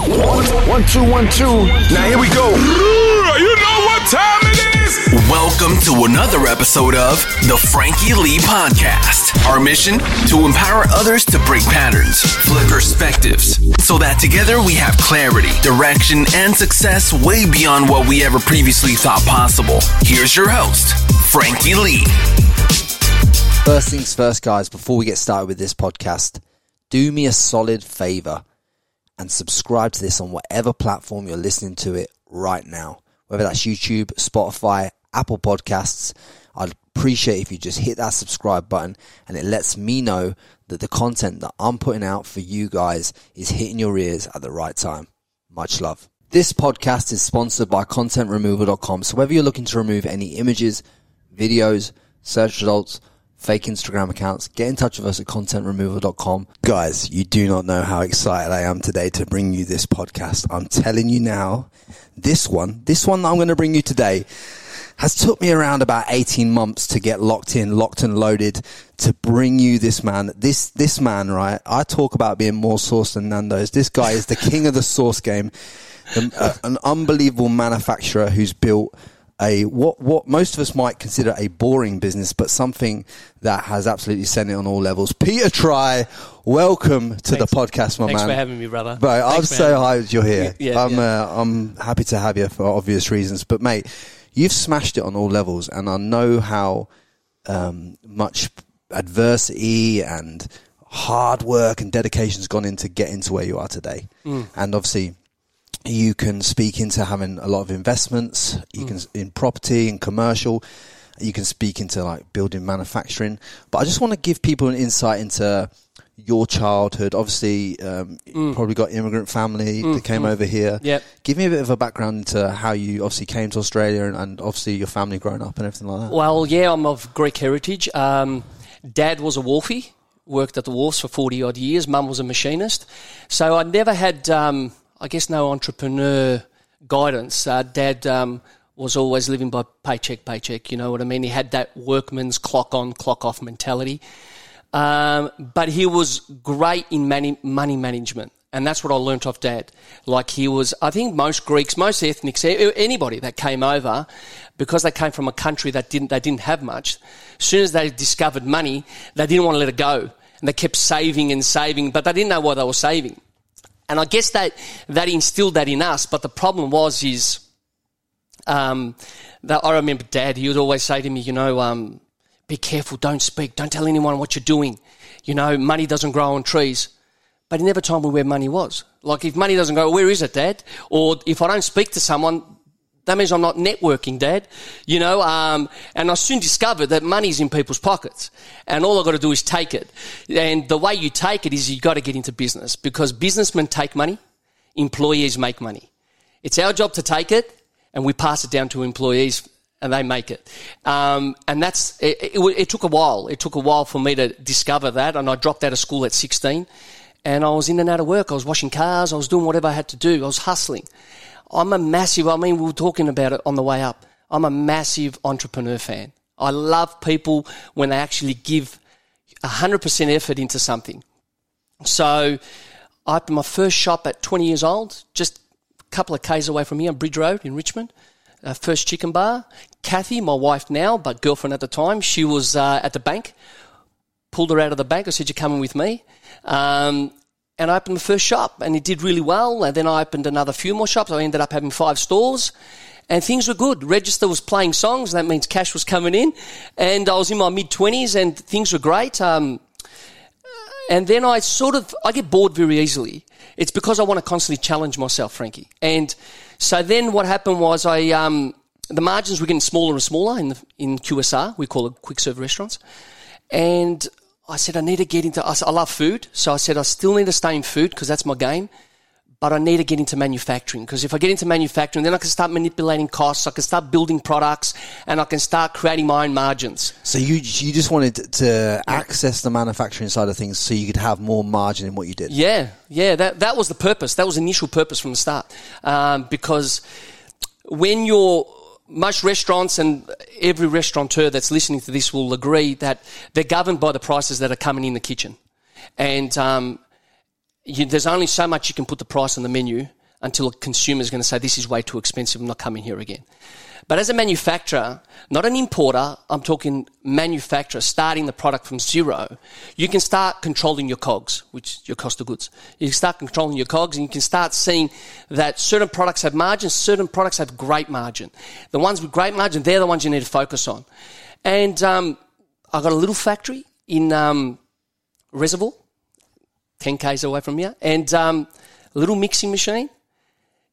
One, one, two, one, two. Now here we go. You know what time it is? Welcome to another episode of the Frankie Lee Podcast. Our mission to empower others to break patterns, flip perspectives, so that together we have clarity, direction, and success way beyond what we ever previously thought possible. Here's your host, Frankie Lee. First things first, guys, before we get started with this podcast, do me a solid favor and subscribe to this on whatever platform you're listening to it right now, whether that's YouTube, Spotify, Apple Podcasts. I'd appreciate if you just hit that subscribe button and it lets me know that the content that I'm putting out for you guys is hitting your ears at the right time. Much love. This podcast is sponsored by contentremoval.com. So whether you're looking to remove any images, videos, search results, fake Instagram accounts, get in touch with us at contentremoval.com. Guys, you do not know how excited I am today to bring you this podcast. I'm telling you now, this one, this one that I'm going to bring you today has took me around about 18 months to get locked in, locked and loaded to bring you this man. This, this man, right? I talk about being more sauce than Nando's. This guy is the king of the sauce game. Uh, an unbelievable manufacturer who's built a what what most of us might consider a boring business, but something that has absolutely sent it on all levels. Peter Tri, welcome to Thanks. the podcast, my Thanks man. Thanks for having me, brother. Bro, I'm so hyped you're here. Yeah, I'm yeah. Uh, I'm happy to have you for obvious reasons. But mate, you've smashed it on all levels, and I know how um, much adversity and hard work and dedication's gone into getting to where you are today. Mm. And obviously, you can speak into having a lot of investments. You can in property and commercial. You can speak into like building manufacturing. But I just want to give people an insight into your childhood. Obviously, um, you probably got immigrant family that came over here. Yep. Give me a bit of a background into how you obviously came to Australia and, and obviously your family growing up and everything like that. Well, yeah, I'm of Greek heritage. Um, Dad was a wharfie, worked at the wharfs for 40 odd years. Mum was a machinist. So I never had, um, I guess, no entrepreneur guidance. Uh, Dad um, was always living by paycheck, paycheck, you know what I mean? He had that workman's clock on, clock off mentality. Um, but he was great in money, money management. And that's what I learnt off dad. Like he was, I think most Greeks, most ethnics, anybody that came over, because they came from a country that didn't, they didn't have much, as soon as they discovered money, they didn't want to let it go. And they kept saving and saving, but they didn't know why they were saving. And I guess that, that instilled that in us. But the problem was is, um, that I remember dad, he would always say to me, you know, um, be careful, don't speak, don't tell anyone what you're doing. You know, money doesn't grow on trees. But he never told me where money was. Like if money doesn't go, where is it, dad? Or if I don't speak to someone, that means I'm not networking, Dad. You know, um, and I soon discovered that money's in people's pockets, and all I've got to do is take it. And the way you take it is you've got to get into business because businessmen take money, employees make money. It's our job to take it, and we pass it down to employees, and they make it. Um, and that's it, it, it took a while. It took a while for me to discover that, and I dropped out of school at 16, and I was in and out of work. I was washing cars. I was doing whatever I had to do. I was hustling. I'm a massive, I mean, we were talking about it on the way up. I'm a massive entrepreneur fan. I love people when they actually give 100% effort into something. So I opened my first shop at 20 years old, just a couple of k's away from here on Bridge Road in Richmond. Uh, first chicken bar. Kathy, my wife now, but girlfriend at the time, she was uh, at the bank. Pulled her out of the bank. I said, "You're coming with me." Um, and I opened the first shop, and it did really well. And then I opened another few more shops. I ended up having five stores, and things were good. Register was playing songs. That means cash was coming in, and I was in my mid twenties, and things were great. Um, and then I sort of I get bored very easily. It's because I want to constantly challenge myself, Frankie. And so then what happened was I um, the margins were getting smaller and smaller in the, in QSR. We call it quick serve restaurants, and I said I need to get into. I, said, I love food, so I said I still need to stay in food because that's my game. But I need to get into manufacturing because if I get into manufacturing, then I can start manipulating costs. I can start building products, and I can start creating my own margins. So you you just wanted to access the manufacturing side of things so you could have more margin in what you did. Yeah, yeah, that that was the purpose. That was the initial purpose from the start. Um, because when you're most restaurants and every restaurateur that's listening to this will agree that they're governed by the prices that are coming in the kitchen, and um, you, there's only so much you can put the price on the menu until a consumer is going to say, this is way too expensive, I'm not coming here again. But as a manufacturer, not an importer, I'm talking manufacturer, starting the product from zero, you can start controlling your COGS, which is your cost of goods. You can start controlling your COGS and you can start seeing that certain products have margin, certain products have great margin. The ones with great margin, they're the ones you need to focus on. And um, I got a little factory in um, Reservoir, 10 k's away from here, and um, a little mixing machine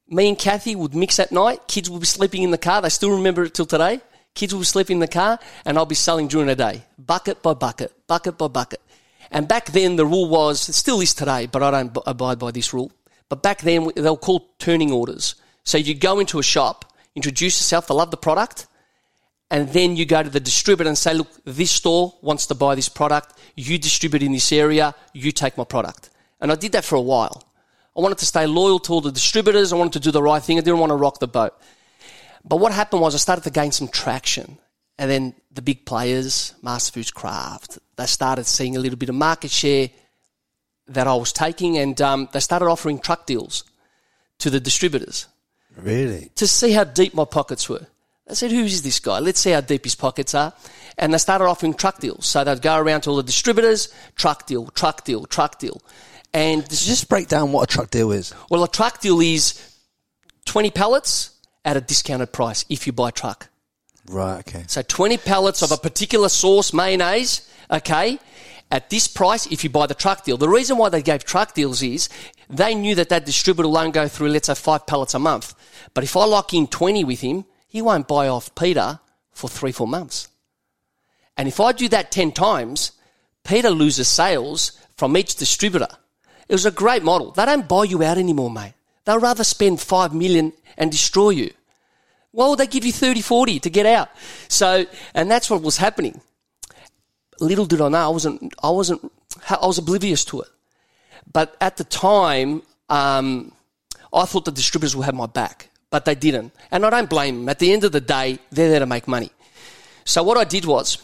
me and Kathy would mix at night. Kids would be sleeping in the car. They still remember it till today. Kids would be sleeping in the car, and I'll be selling during the day, bucket by bucket, bucket by bucket. And back then, the rule was, still is today, but I don't abide by this rule. But back then, they'll call turning orders. So you go into a shop, introduce yourself, they love the product, and then you go to the distributor and say, look, this store wants to buy this product. You distribute in this area. You take my product. And I did that for a while. I wanted to stay loyal to all the distributors. I wanted to do the right thing. I didn't want to rock the boat. But what happened was I started to gain some traction. And then the big players, Master Foods Kraft, they started seeing a little bit of market share that I was taking and um, they started offering truck deals to the distributors. Really? To see how deep my pockets were. I said, who is this guy? Let's see how deep his pockets are. And they started offering truck deals. So they'd go around to all the distributors, truck deal, truck deal, truck deal. And this, Just break down what a truck deal is. well, a truck deal is 20 pallets at a discounted price if you buy truck. Right, okay. So 20 pallets of a particular sauce, mayonnaise, okay, at this price if you buy the truck deal. The reason why they gave truck deals is they knew that that distributor will only go through, let's say, five pallets a month. But if I lock in 20 with him, he won't buy off Peter for three, four months. And if I do that 10 times, Peter loses sales from each distributor. It was a great model. They don't buy you out anymore, mate. They'll rather spend five million and destroy you. Why would they give you 30, 40 to get out? So, and that's what was happening. Little did I know, I wasn't, I wasn't, I was oblivious to it. But at the time, um, I thought the distributors would have my back, but they didn't. And I don't blame them. At the end of the day, they're there to make money. So what I did was,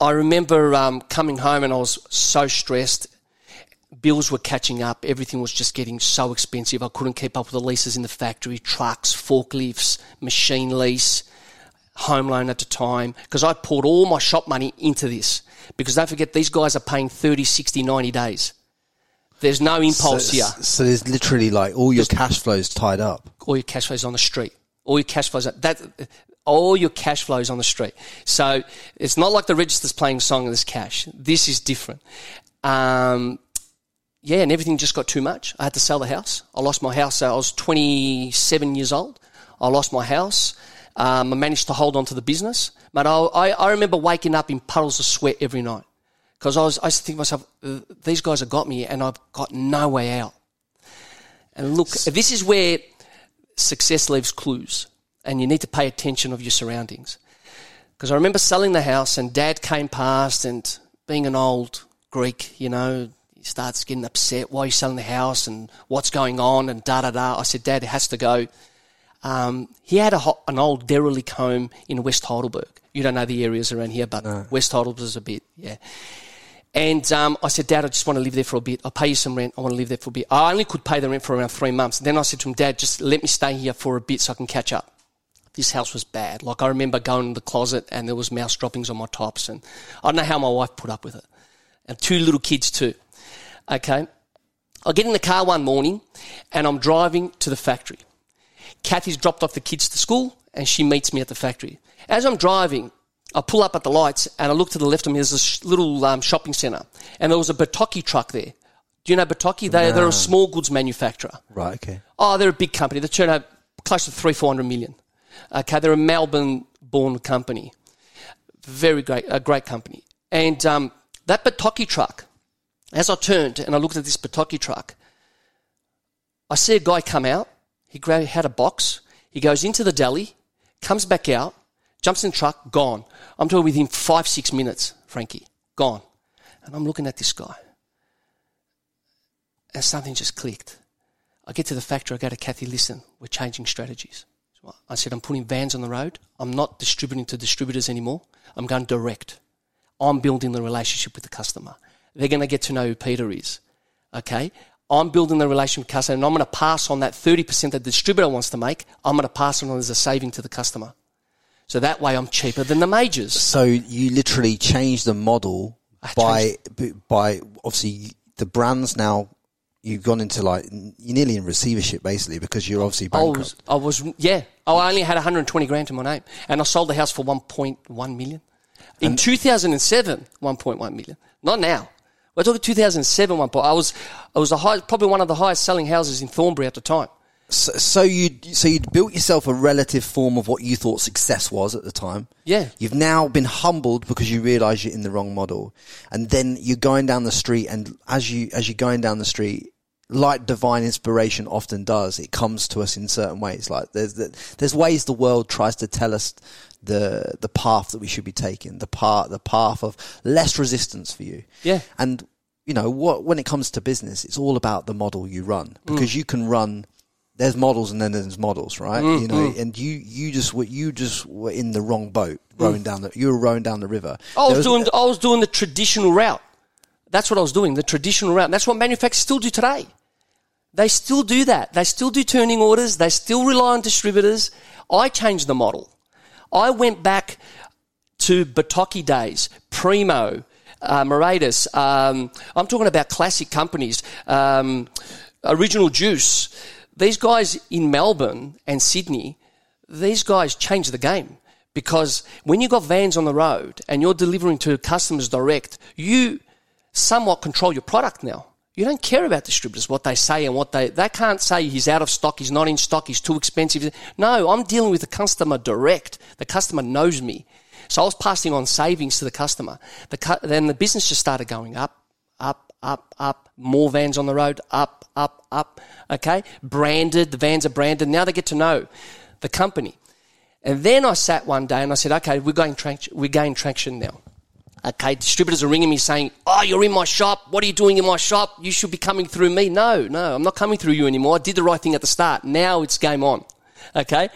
I remember um, coming home and I was so stressed bills were catching up. Everything was just getting so expensive. I couldn't keep up with the leases in the factory, trucks, forklifts, machine lease, home loan at the time, because I poured all my shop money into this. Because don't forget, these guys are paying 30, 60, 90 days. There's no impulse so, here. So there's literally like all your cash flows tied up. All your cash flows on the street. All your cash flows, that, all your cash flows on the street. So it's not like the register's playing song and there's cash. This is different. Um, yeah, and everything just got too much. I had to sell the house. I lost my house. I was 27 years old. I lost my house. Um, I managed to hold on to the business. But I, I, I remember waking up in puddles of sweat every night. Because I, was, I used to think to myself, uh, these guys have got me and I've got no way out. And look, this is where success leaves clues. And you need to pay attention of your surroundings. Because I remember selling the house and dad came past and being an old Greek, you know, starts getting upset. Why are you selling the house and what's going on and da da da. I said, Dad, it has to go. Um, he had a, an old derelict home in West Heidelberg. You don't know the areas around here, but no. West Heidelberg is a bit, yeah. And um, I said, Dad, I just want to live there for a bit. I'll pay you some rent. I want to live there for a bit. I only could pay the rent for around three months. And then I said to him, Dad, just let me stay here for a bit so I can catch up. This house was bad. Like I remember going in the closet and there was mouse droppings on my tops, and I don't know how my wife put up with it. And two little kids too. Okay. I get in the car one morning and I'm driving to the factory. Kathy's dropped off the kids to school and she meets me at the factory. As I'm driving, I pull up at the lights and I look to the left of me. There's this little um, shopping centre and there was a Bertocci truck there. Do you know Bertocci? They, no. They're a small goods manufacturer. Right, okay. Oh, they're a big company. They turn out close to three, four hundred million. Okay, they're a Melbourne-born company. Very great, a great company. And um, that Bertocci truck as I turned and I looked at this Bertocci truck, I see a guy come out. He had a box. He goes into the deli, comes back out, jumps in the truck, gone. I'm talking within five, six minutes, Frankie, gone. And I'm looking at this guy. And something just clicked. I get to the factory, I go to Kathy, listen, we're changing strategies. I said, I'm putting vans on the road. I'm not distributing to distributors anymore. I'm going direct. I'm building the relationship with the customer. They're going to get to know who Peter is. Okay? I'm building the relation with customer and I'm going to pass on that 30% that the distributor wants to make. I'm going to pass it on as a saving to the customer. So that way I'm cheaper than the majors. So you literally change the model by by obviously the brands now. You've gone into like you're nearly in receivership basically because you're obviously I bankrupt. was, I was, yeah. Oh, I only had 120 grand to my name, and I sold the house for 1.1 million in 2007. 1.1 million, not now. We're talking 2007. One point. I was, I was the high, probably one of the highest selling houses in Thornbury at the time. So, so you so you'd built yourself a relative form of what you thought success was at the time. Yeah. You've now been humbled because you realise you're in the wrong model, and then you're going down the street, and as you as you're going down the street, like divine inspiration often does, it comes to us in certain ways. Like there's there's ways the world tries to tell us the the path that we should be taking, the path the path of less resistance for you. Yeah. And you know what? When it comes to business, it's all about the model you run mm. because you can run. There's models and then there's models, right? Mm, you know, mm. and you you just were you just were in the wrong boat, rowing down the you were rowing down the river. I There was doing, I was doing the traditional route. That's what I was doing, the traditional route. And that's what manufacturers still do today. They still do that. They still do turning orders. They still rely on distributors. I changed the model. I went back to Bertocci days, Primo, uh, Moratus. Um, I'm talking about classic companies. Um, Original Juice. These guys in Melbourne and Sydney, these guys changed the game because when you've got vans on the road and you're delivering to customers direct, you somewhat control your product now. You don't care about distributors, what they say and what they, they can't say he's out of stock, he's not in stock, he's too expensive. No, I'm dealing with the customer direct. The customer knows me. So I was passing on savings to the customer. The, cu- then the business just started going up, up, up, up, more vans on the road, up, up, up. Okay. Branded. The vans are branded. Now they get to know the company. And then I sat one day and I said, okay, we're going traction, we're gaining traction now. Okay, distributors are ringing me saying, "Oh, you're in my shop. What are you doing in my shop? You should be coming through me." No, no, I'm not coming through you anymore. I did the right thing at the start. Now it's game on. Okay.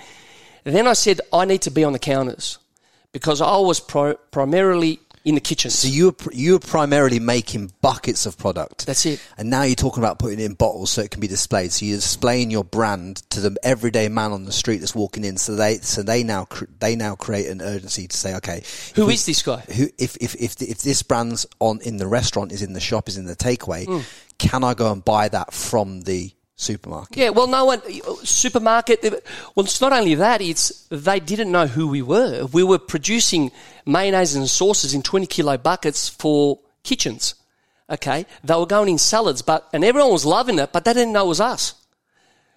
Then I said, I need to be on the counters because I was pri- primarily in the kitchen. So you were, you were primarily making buckets of product. That's it. And now you're talking about putting it in bottles so it can be displayed. So you're displaying your brand to the everyday man on the street that's walking in. So they so they now cr- they now create an urgency to say, okay, Who if is this guy? Who if if if if this brand's on in the restaurant is in the shop is in the takeaway, Hmm. can I go and buy that from the supermarket? Yeah, well, no one supermarket. Well, it's not only that; it's they didn't know who we were. We were producing mayonnaise and sauces in twenty kilo buckets for kitchens. Okay, they were going in salads, but and everyone was loving it, but they didn't know it was us.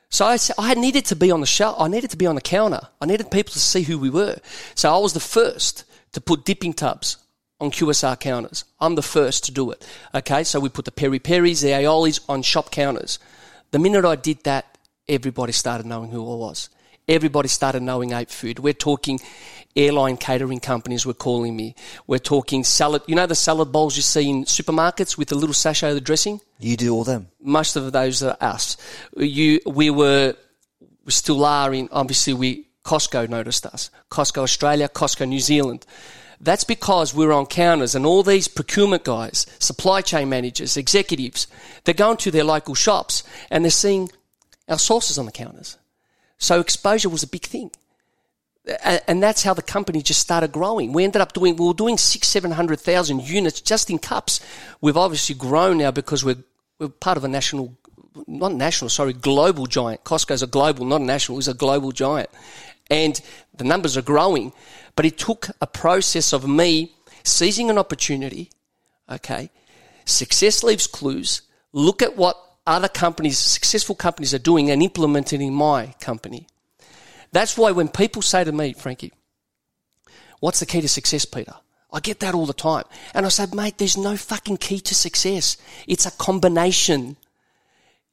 So I, I needed to be on the shelf. I needed to be on the counter. I needed people to see who we were. So I was the first to put dipping tubs on QSR counters. I'm the first to do it. Okay, so we put the peri peris, the aiolis on shop counters. The minute I did that, everybody started knowing who I was. Everybody started knowing 8 Food. We're talking airline catering companies were calling me. We're talking salad. You know the salad bowls you see in supermarkets with the little sachet of the dressing? You do all them. most of those are us. You, we were, we still are in, obviously we, Costco noticed us. Costco Australia, Costco New Zealand. That's because we're on counters and all these procurement guys, supply chain managers, executives, they're going to their local shops and they're seeing our sauces on the counters. So exposure was a big thing. And that's how the company just started growing. We ended up doing, we were doing six, seven hundred thousand units just in cups. We've obviously grown now because we're, we're part of a national, not national, sorry, global giant. Costco's a global, not a national, it's a global giant. And the numbers are growing. But it took a process of me seizing an opportunity, okay? Success leaves clues. Look at what other companies, successful companies are doing and implementing in my company. That's why when people say to me, Frankie, what's the key to success, Peter? I get that all the time. And I say, mate, there's no fucking key to success. It's a combination.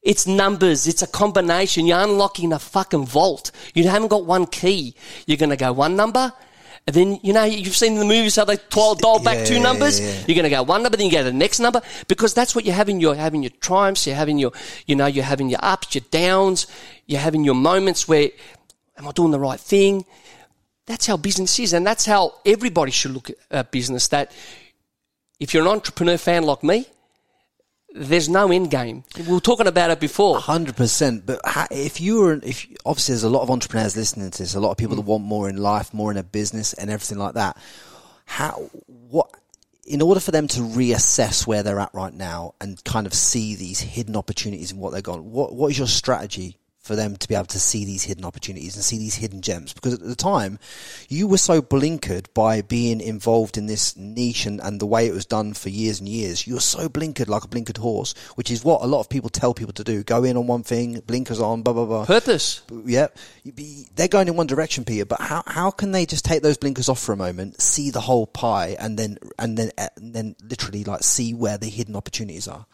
It's numbers. It's a combination. You're unlocking a fucking vault. You haven't got one key. You're going to go one number. And then, you know, you've seen in the movies how they twirl, dial back Yeah, two yeah, numbers. yeah. You're going to go one number, then you go to the next number because that's what you're having. You're having your triumphs. You're having your, you know, you're having your ups, your downs. You're having your moments where, am I doing the right thing? That's how business is. And that's how everybody should look at business. That if you're an entrepreneur fan like me, there's no end game. We were talking about it before. Hundred percent. But if you were, if obviously there's a lot of entrepreneurs listening to this, a lot of people that mm. want more in life, more in a business, and everything like that. How what? In order for them to reassess where they're at right now and kind of see these hidden opportunities and what they're gone, what what is your strategy for them to be able to see these hidden opportunities and see these hidden gems. Because at the time, you were so blinkered by being involved in this niche and, and the way it was done for years and years. You were so blinkered like a blinkered horse, which is what a lot of people tell people to do. Go in on one thing, blinkers on, blah, blah, blah. Purpose. Yeah. They're going in one direction, Peter, but how, how can they just take those blinkers off for a moment, see the whole pie and then, and then, uh, and then literally like see where the hidden opportunities are?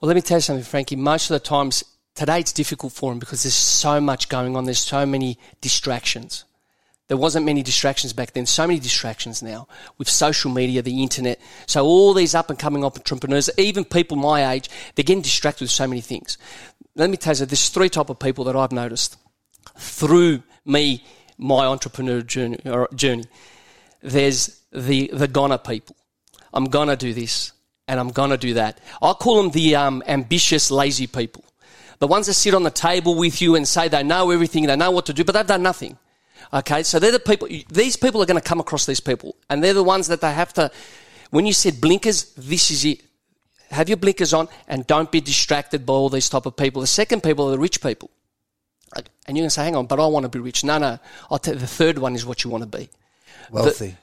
Well, let me tell you something, Frankie. Most of the times today it's difficult for him because there's so much going on. There's so many distractions. There wasn't many distractions back then. So many distractions now with social media, the internet. So all these up and coming entrepreneurs, even people my age, they're getting distracted with so many things. Let me tell you, there's three type of people that I've noticed through me, my entrepreneur journey. journey. There's the the goner people. I'm gonna do this and I'm gonna do that. I call them the um, ambitious, lazy people. The ones that sit on the table with you and say they know everything, they know what to do, but they've done nothing. Okay, so they're the people, these people are going to come across these people, and they're the ones that they have to, when you said blinkers, this is it. Have your blinkers on and don't be distracted by all these type of people. The second people are the rich people. And you're going to say, hang on, but I want to be rich. No, no. I'll tell you, the third one is what you want to be. Wealthy.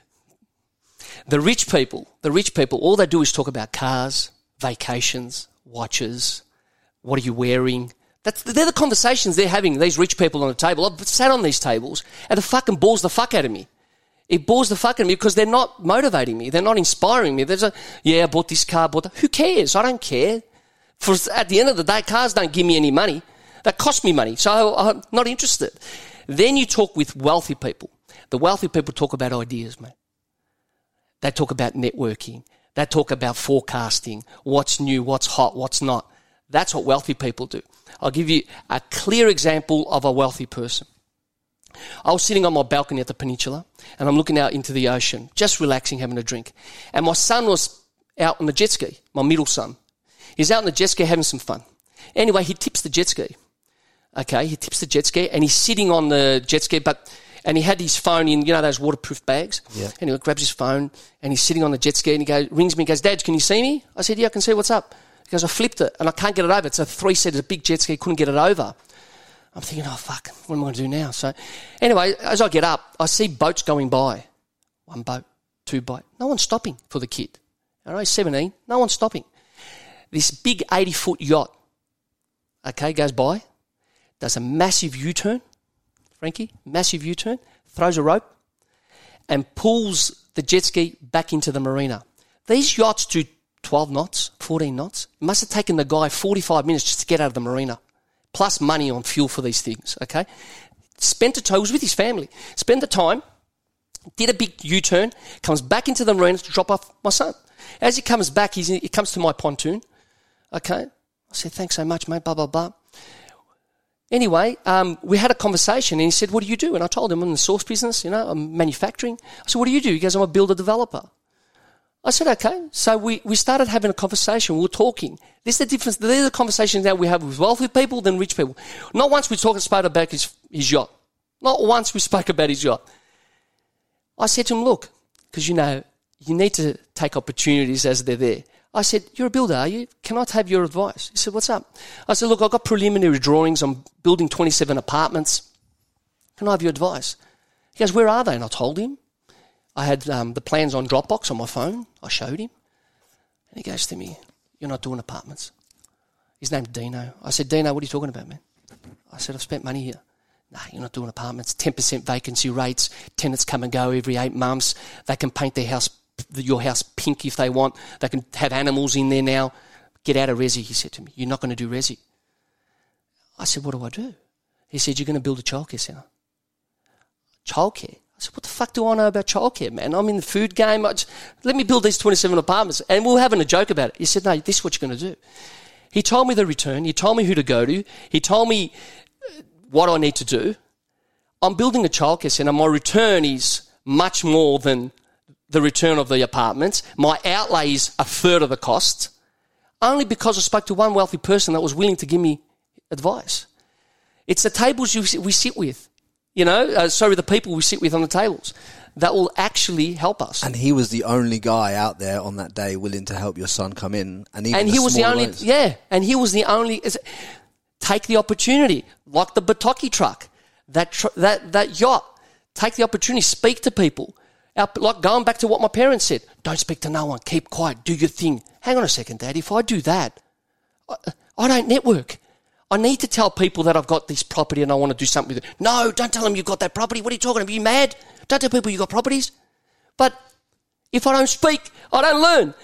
The, the rich people, the rich people, all they do is talk about cars, vacations, watches, what are you wearing? That's, they're the conversations they're having, these rich people on the table. I've sat on these tables and it fucking bores the fuck out of me. It bores the fuck out of me because they're not motivating me. They're not inspiring me. There's a, yeah, I bought this car, bought that. Who cares? I don't care. For, at the end of the day, cars don't give me any money. They cost me money. So I'm not interested. Then you talk with wealthy people. The wealthy people talk about ideas, mate. They talk about networking. They talk about forecasting. What's new, what's hot, what's not. That's what wealthy people do. I'll give you a clear example of a wealthy person. I was sitting on my balcony at the peninsula and I'm looking out into the ocean, just relaxing, having a drink. And my son was out on the jet ski, my middle son. He's out on the jet ski having some fun. Anyway, he tips the jet ski. Okay, he tips the jet ski and he's sitting on the jet ski, but and he had his phone in, you know, those waterproof bags. Yeah. Anyway, grabs his phone and he's sitting on the jet ski and he goes, rings me and goes, Dad, can you see me? I said, Yeah, I can see what's up. Because I flipped it and I can't get it over. It's a three seater, a big jet ski, couldn't get it over. I'm thinking, oh fuck, what am I going to do now? So, anyway, as I get up, I see boats going by. One boat, two boat. No one's stopping for the kid. All right, 17. No one's stopping. This big 80 foot yacht, okay, goes by, does a massive U turn, Frankie, massive U turn, throws a rope, and pulls the jet ski back into the marina. These yachts do 12 knots, 14 knots. It must have taken the guy 45 minutes just to get out of the marina, plus money on fuel for these things, okay? Spent the time, was with his family, spent the time, did a big U turn, comes back into the marina to drop off my son. As he comes back, he's he comes to my pontoon, okay? I said, thanks so much, mate, blah, blah, blah. Anyway, um, we had a conversation and he said, What do you do? And I told him I'm in the sauce business, you know, I'm manufacturing. I said, What do you do? He goes, I'm a builder developer. I said, okay. So we, we started having a conversation. We were talking. This is the difference. These are the conversations that we have with wealthy people than rich people. Not once we talked about his, his yacht. Not once we spoke about his yacht. I said to him, look, because you know, you need to take opportunities as they're there. I said, you're a builder, are you? Can I have your advice? He said, what's up? I said, look, I've got preliminary drawings. I'm building 27 apartments. Can I have your advice? He goes, where are they? And I told him. I had um, the plans on Dropbox on my phone. I showed him. And he goes to me, You're not doing apartments. His name's Dino. I said, Dino, what are you talking about, man? I said, I've spent money here. Nah, you're not doing apartments. 10% vacancy rates. Tenants come and go every eight months. They can paint their house, your house pink if they want. They can have animals in there now. Get out of Resi, he said to me. You're not going to do Resi. I said, what do I do? He said, you're going to build a childcare centre. Childcare? Said, what the fuck do I know about childcare, man? I'm in the food game. Just, let me build these 27 apartments. And we are having a joke about it. He said, no, this is what you're going to do. He told me the return. He told me who to go to. He told me uh, what I need to do. I'm building a childcare centre. My return is much more than the return of the apartments. My outlay is a third of the cost. only because I spoke to one wealthy person that was willing to give me advice. It's the tables you, we sit with, you know, uh, sorry, the people we sit with on the tables that will actually help us. And he was the only guy out there on that day willing to help your son come in. And, even and he was the only, loans. yeah, and he was the only. is- Take the opportunity, like the Bertocci truck, that tr- that that yacht. Take the opportunity, speak to people. Our, like going back to what my parents said, don't speak to no one, keep quiet, do your thing. Hang on a second, Dad. If I do that, I, I don't network. I need to tell people that I've got this property and I want to do something with it. No, don't tell them you've got that property. What are you talking about? Are you mad? Don't tell people you've got properties. But if I don't speak, I don't learn.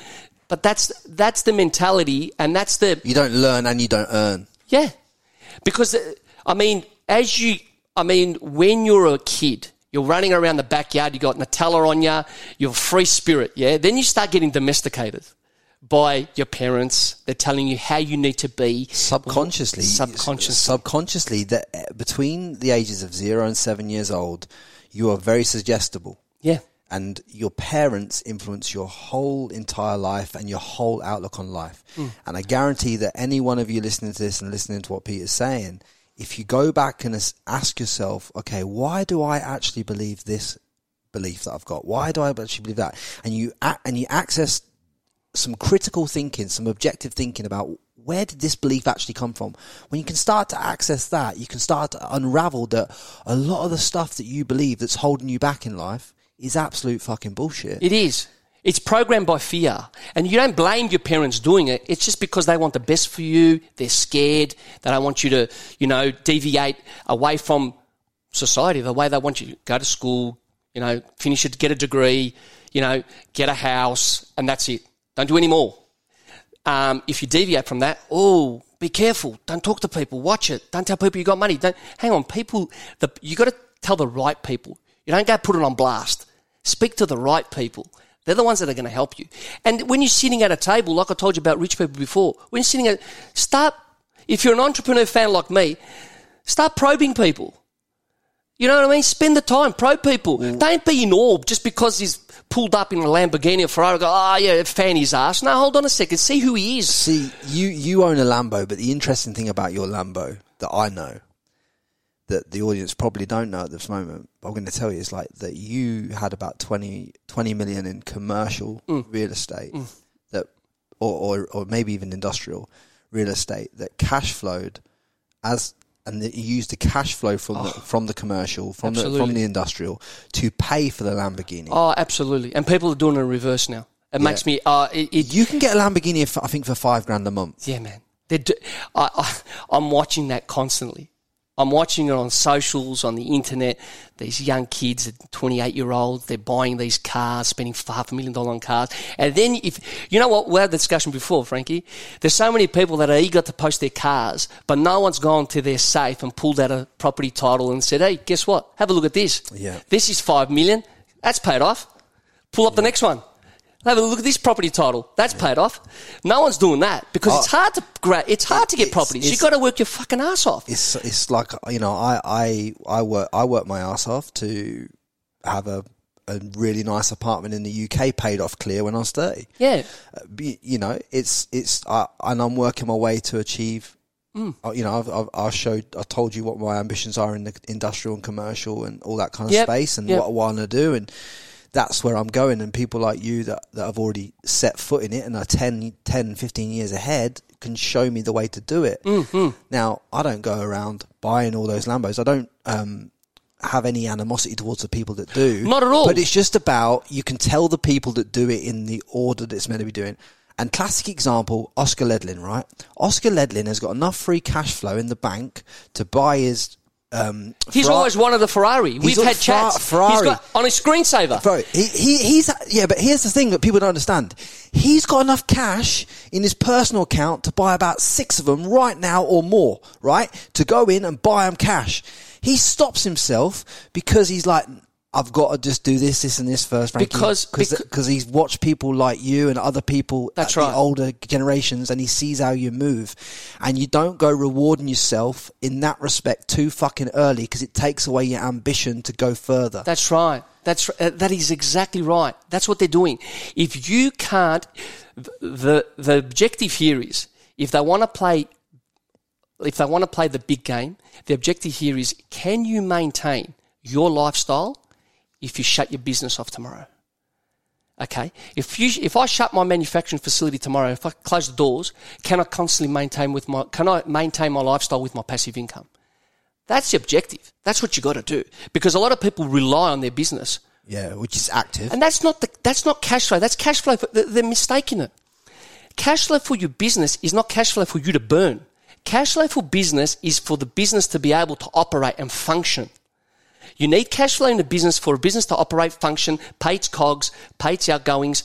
But that's that's the mentality, and that's the You don't learn and you don't earn. yeah, because uh, I mean, as you, I mean, when you're a kid, you're running around the backyard. You got Nutella on you. You're a free spirit. Yeah. Then you start getting domesticated by your parents. They're telling you how you need to be. subconsciously, Subconsciously. subconsciously, that uh, between the ages of zero and seven years old, you are very suggestible, Yeah. and your parents influence your whole entire life and your whole outlook on life. And I guarantee that any one of you listening to this and listening to what Peter's saying, if you go back and ask yourself, okay, why do I actually believe this belief that I've got? Why do I actually believe that? And you and you access some critical thinking, some objective thinking about where did this belief actually come from? When you can start to access that, you can start to unravel that a lot of the stuff that you believe that's holding you back in life is absolute fucking bullshit. It is. It's programmed by fear. And you don't blame your parents doing it. It's just because they want the best for you. They're scared. They don't want you to, you know, deviate away from society the way they want you to go to school, you know, finish it, get a degree, you know, get a house, and that's it. Don't do any more. Um, if you deviate from that, oh, be careful. Don't talk to people. Watch it. Don't tell people you got money. Don't hang on. People, the, you got to tell the right people. You don't go put it on blast. Speak to the right people. They're the ones that are going to help you. And when you're sitting at a table, like I told you about rich people before, when you're sitting at, start. If you're an entrepreneur fan like me, start probing people. You know what I mean? Spend the time, probe people. Don't be in awe just because he's pulled up in a Lamborghini or Ferrari. Go, oh yeah, fan his ass. Now, hold on a second. See who he is. See, you you own a Lambo, but the interesting thing about your Lambo that I know that the audience probably don't know at this moment, but I'm going to tell you is like that you had about 20, 20 million in commercial mm. real estate mm. that, or, or or maybe even industrial real estate that cash flowed as. And that you used the cash flow from the, from the commercial, from the, from the industrial, to pay for the Lamborghini. Oh, absolutely. And people are doing it in reverse now. It makes me. Uh, it, it, You can get a Lamborghini, for, I think, for five grand a month. yeah, man. Do, I, I, I'm watching that constantly. I'm watching it on socials, on the internet. These young kids, 28 year olds, they're buying these cars, spending half a million dollars on cars. And then, if you know what, we had the discussion before, Frankie. There's so many people that are eager to post their cars, but no one's gone to their safe and pulled out a property title and said, "Hey, guess what? Have a look at this. Yeah. This is five million. That's paid off. Pull up the next one. Have a look at this property title. That's paid off. No one's doing that because it's hard to gra- it's hard to get It's- properties. You it's- got to work your fucking ass off. it's it's like you know I I I work I work my ass off to have a a really nice apartment in the UK paid off clear when I was thirty. Yeah, Uh, be- You know, it's it's uh, and I'm working my way to achieve. Hmm. uh, You know, I've, I've I showed I told you what my ambitions are in the industrial and commercial and all that kind of Yep, space and yep. what I want to do and. That's where I'm going, and people like you that, that have already set foot in it and are 10, 10, 15 years ahead can show me the way to do it. Mm-hmm. Now, I don't go around buying all those Lambos. I don't um, have any animosity towards the people that do. Not at all. But it's just about you can tell the people that do it in the order that it's meant to be doing. And classic example, Oscar Ledlin, right? Oscar Ledlin has got enough free cash flow in the bank to buy his. Um, he's Ferra- always wanted a Ferrari. We've had chats. He's Ferrari. got on his screensaver. Bro, he, he he's yeah, but here's the thing that people don't understand. He's got enough cash in his personal account to buy about six of them right now or more, right? To go in and buy them cash. He stops himself because he's like, I've got to just do this, this, and this first, Frankie. Because- because becau- he's watched people like you and other people, That's at right. the older generations, and he sees how you move, and you don't go rewarding yourself in that respect too fucking early because it takes away your ambition to go further. That's right. That's uh, that is exactly right. That's what they're doing. If you can't, the the objective here is if they want to play, if they want to play the big game, the objective here is can you maintain your lifestyle if you shut your business off tomorrow? Okay, if you if I shut my manufacturing facility tomorrow, if I close the doors, can I constantly maintain with my can I maintain my lifestyle with my passive income? That's the objective. That's what you got to do because a lot of people rely on their business, Yeah, which is active. and that's not the, that's not cash flow. That's cash flow. For, they're they're mistaking it. Cash flow for your business is not cash flow for you to burn. Cash flow for business is for the business to be able to operate and function. You need cash flow in the business for a business to operate, function, pay its cogs, pay its outgoings,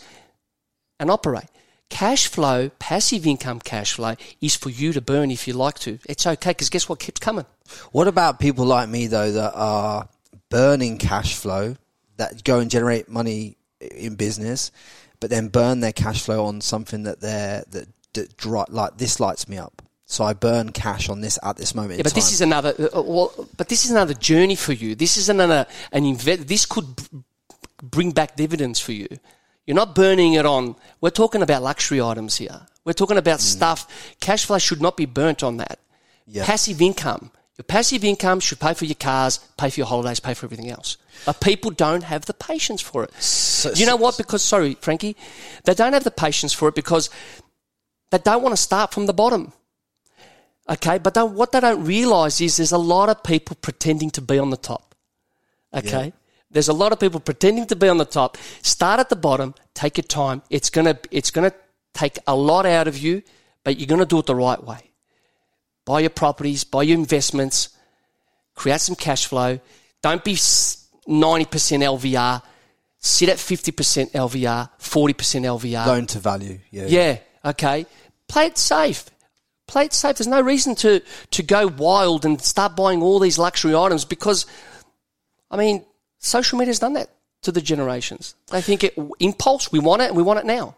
and operate. Cash flow, passive income cash flow, is for you to burn if you like to. It's okay because guess what keeps coming? What about people like me though that are burning cash flow that go and generate money in business, but then burn their cash flow on something that they're that, that dri- like this lights me up. So I burn cash on this at this moment. Yeah, but time. this is another. Uh, well, but this is another journey for you. This is another an invest. This could b- bring back dividends for you. You're not burning it on. We're talking about luxury items here. We're talking about stuff. Cash flow should not be burnt on that. Yeah. Passive income. Your passive income should pay for your cars, pay for your holidays, pay for everything else. But people don't have the patience for it. So- you know what? Because sorry, Frankie, they don't have the patience for it because they don't want to start from the bottom. Okay, but don't, what they don't realize is there's a lot of people pretending to be on the top. Okay, Yeah. there's a lot of people pretending to be on the top. Start at the bottom. Take your time. It's gonna it's gonna take a lot out of you, but you're gonna do it the right way. Buy your properties, buy your investments, create some cash flow. Don't be ninety percent LVR. Sit at fifty percent LVR, forty percent LVR. loan to value. Yeah. Yeah, okay. Play it safe. Play it safe. There's no reason to, to go wild and start buying all these luxury items because, I mean, social media's done that to the generations. They think it impulse, we want it and we want it now.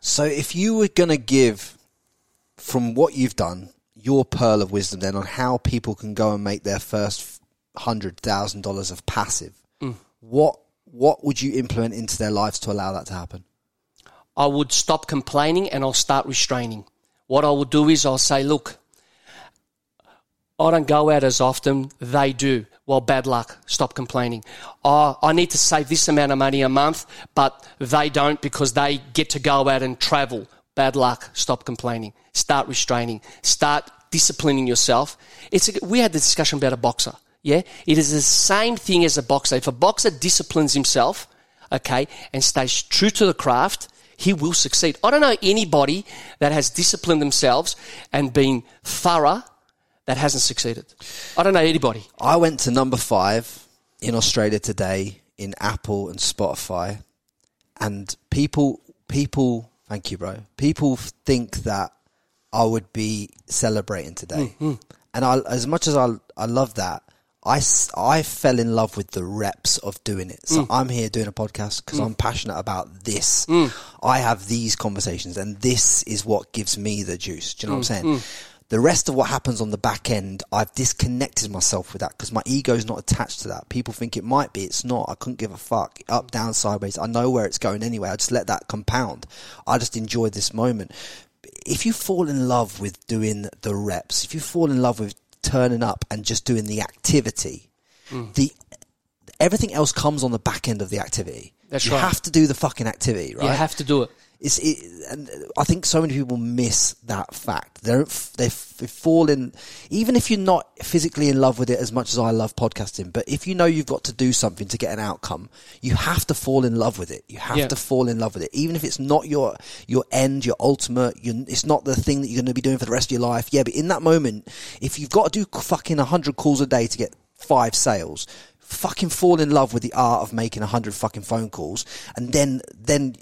So if you were going to give, from what you've done, your pearl of wisdom then on how people can go and make their first hundred thousand dollars of passive, Mm. what what would you implement into their lives to allow that to happen? I would stop complaining and I'll start restraining. What I will do is I'll say, look, I don't go out as often. They do. Well, bad luck. Stop complaining. Oh, I need to save this amount of money a month, but they don't because they get to go out and travel. Bad luck. Stop complaining. Start restraining. Start disciplining yourself. It's a, we had the discussion about a boxer. Yeah, it is the same thing as a boxer. If a boxer disciplines himself, okay, and stays true to the craft, he will succeed. I don't know anybody that has disciplined themselves and been thorough that hasn't succeeded. I don't know anybody. I went to number five in Australia today in Apple and Spotify, and people, people, thank you, bro. People think that I would be celebrating today, mm, mm. and I, as much as I, I love that. I, I fell in love with the reps of doing it. So mm. I'm here doing a podcast because mm. I'm passionate about this. Mm. I have these conversations and this is what gives me the juice. Do you know what I'm saying? The rest of what happens on the back end, I've disconnected myself with that because my ego is not attached to that. People think it might be, it's not. I couldn't give a fuck. Up, down, sideways. I know where it's going anyway. I just let that compound. I just enjoy this moment. If you fall in love with doing the reps, if you fall in love with turning up and just doing the activity, hmm. the everything else comes on the back end of the activity. That's you right. have to do the fucking activity, right? You have to do it. It's, it, and I think so many people miss that fact. They don't, they, fall in, even if you're not physically in love with it as much as I love podcasting, but if you know you've got to do something to get an outcome, you have to fall in love with it. You have Yeah. to fall in love with it. Even if it's not your, your end, your ultimate, you it's not the thing that you're going to be doing for the rest of your life. Yeah, but in that moment, if you've got to do fucking 100 calls a day to get five sales, fucking fall in love with the art of making 100 fucking phone calls and then, then,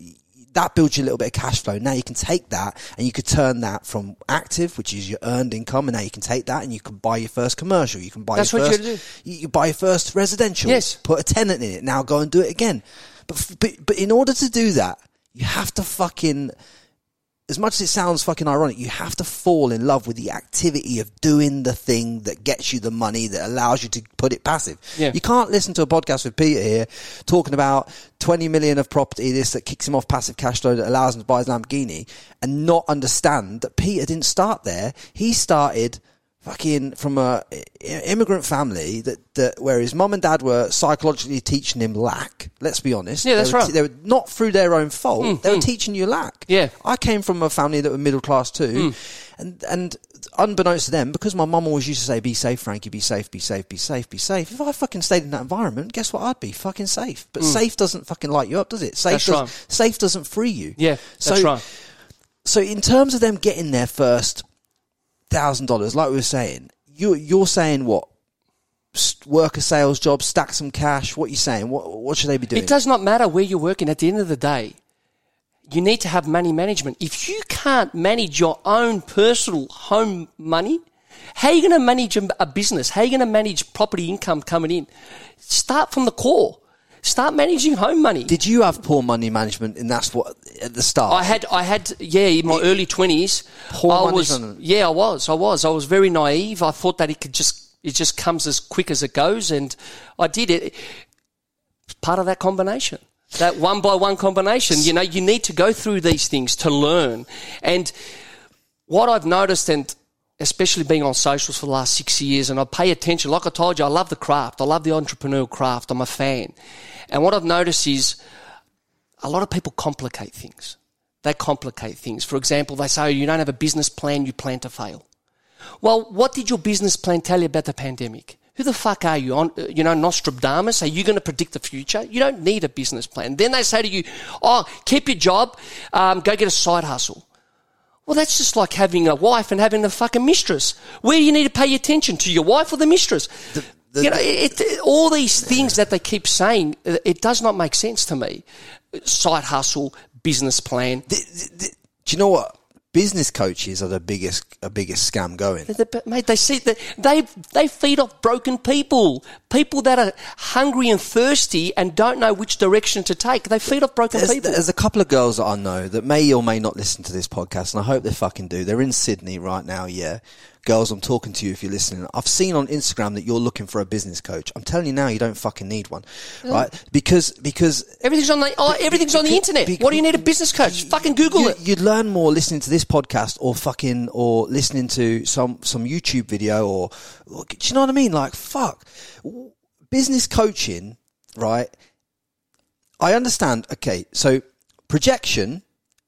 that builds you a little bit of cash flow. Now you can take that and you could turn that from active, which is your earned income, and now you can take that and you can buy your first commercial. You can buy That's your what first, you, you buy your first residential. Yes. Put a tenant in it. Now go and do it again. But, but, but in order to do that, you have to fucking as much as it sounds fucking ironic, you have to fall in love with the activity of doing the thing that gets you the money that allows you to put it passive. Yeah. You can't listen to a podcast with Peter here talking about 20 million of property, this that kicks him off passive cash flow that allows him to buy his Lamborghini and not understand that Peter didn't start there. He started fucking from a immigrant family that, that where his mum and dad were psychologically teaching him lack. Let's be honest. Yeah, that's they were, right. They were not through their own fault. Hmm, they were hmm. teaching you lack. Yeah. I came from a family that were middle class too, hmm. and and unbeknownst to them, because my mum always used to say, "Be safe, Frankie. Be safe. Be safe. Be safe. Be safe." If I fucking stayed in that environment, guess what? I'd be fucking safe. But safe doesn't fucking light you up, does it? Safe That's does, right. Safe doesn't free you. Yeah, that's so, right. So in terms of them getting there first thousand dollars, like we were saying, you you're saying what? Work a sales job, stack some cash. What are you saying? What what should they be doing? It does not matter where you're working. At the end of the day, you need to have money management. If you can't manage your own personal home money, how are you going to manage a a business? How are you going to manage property income coming in? Start from the core. Start managing home money. Did you have poor money management, and that's what at the start? I had, I had, yeah, in my early twenties, Poor I was, management. yeah, I was, I was, I was very naive. I thought that it could just, it just comes as quick as it goes, and I did it. Part of that combination, that one by one combination. You know, you need to go through these things to learn, and what I've noticed, and especially being on socials for the last six years, and I pay attention. Like I told you, I love the craft. I love the entrepreneurial craft. I'm a fan, and what I've noticed is a lot of people complicate things. They complicate things. For example, they say, oh, you don't have a business plan, you plan to fail. Well, what did your business plan tell you about the pandemic? Who the fuck are you? On, you know, Nostradamus? Are you going to predict the future? You don't need a business plan. Then they say to you, oh, keep your job, um, go get a side hustle. Well, that's just like having a wife and having a fucking mistress. Where do you need to pay attention to your wife or the mistress? the- you know, it, it- all these things that they keep saying, uh, it does not make sense to me. Side hustle, business plan. Th- th- th- do you know what? Business coaches are the biggest, a biggest scam going. The- the- Mate, they see that they they feed off broken people, people that are hungry and thirsty and don't know which direction to take. They feed off broken There's, people. there's a couple of girls that I know that may or may not listen to this podcast, and I hope they fucking do. They're in Sydney right now, yeah. Girls, I'm talking to you if you're listening. I've seen on Instagram that you're looking for a business coach. I'm telling you now, you don't fucking need one, right? Because because Everything's on the oh, everything's on the internet. bec- what do you need a business coach? Fucking Google you, it. You'd learn more listening to this podcast or fucking or listening to some some YouTube video or, or do you know what I mean? Like fuck, business coaching, right? I understand. Okay, so projection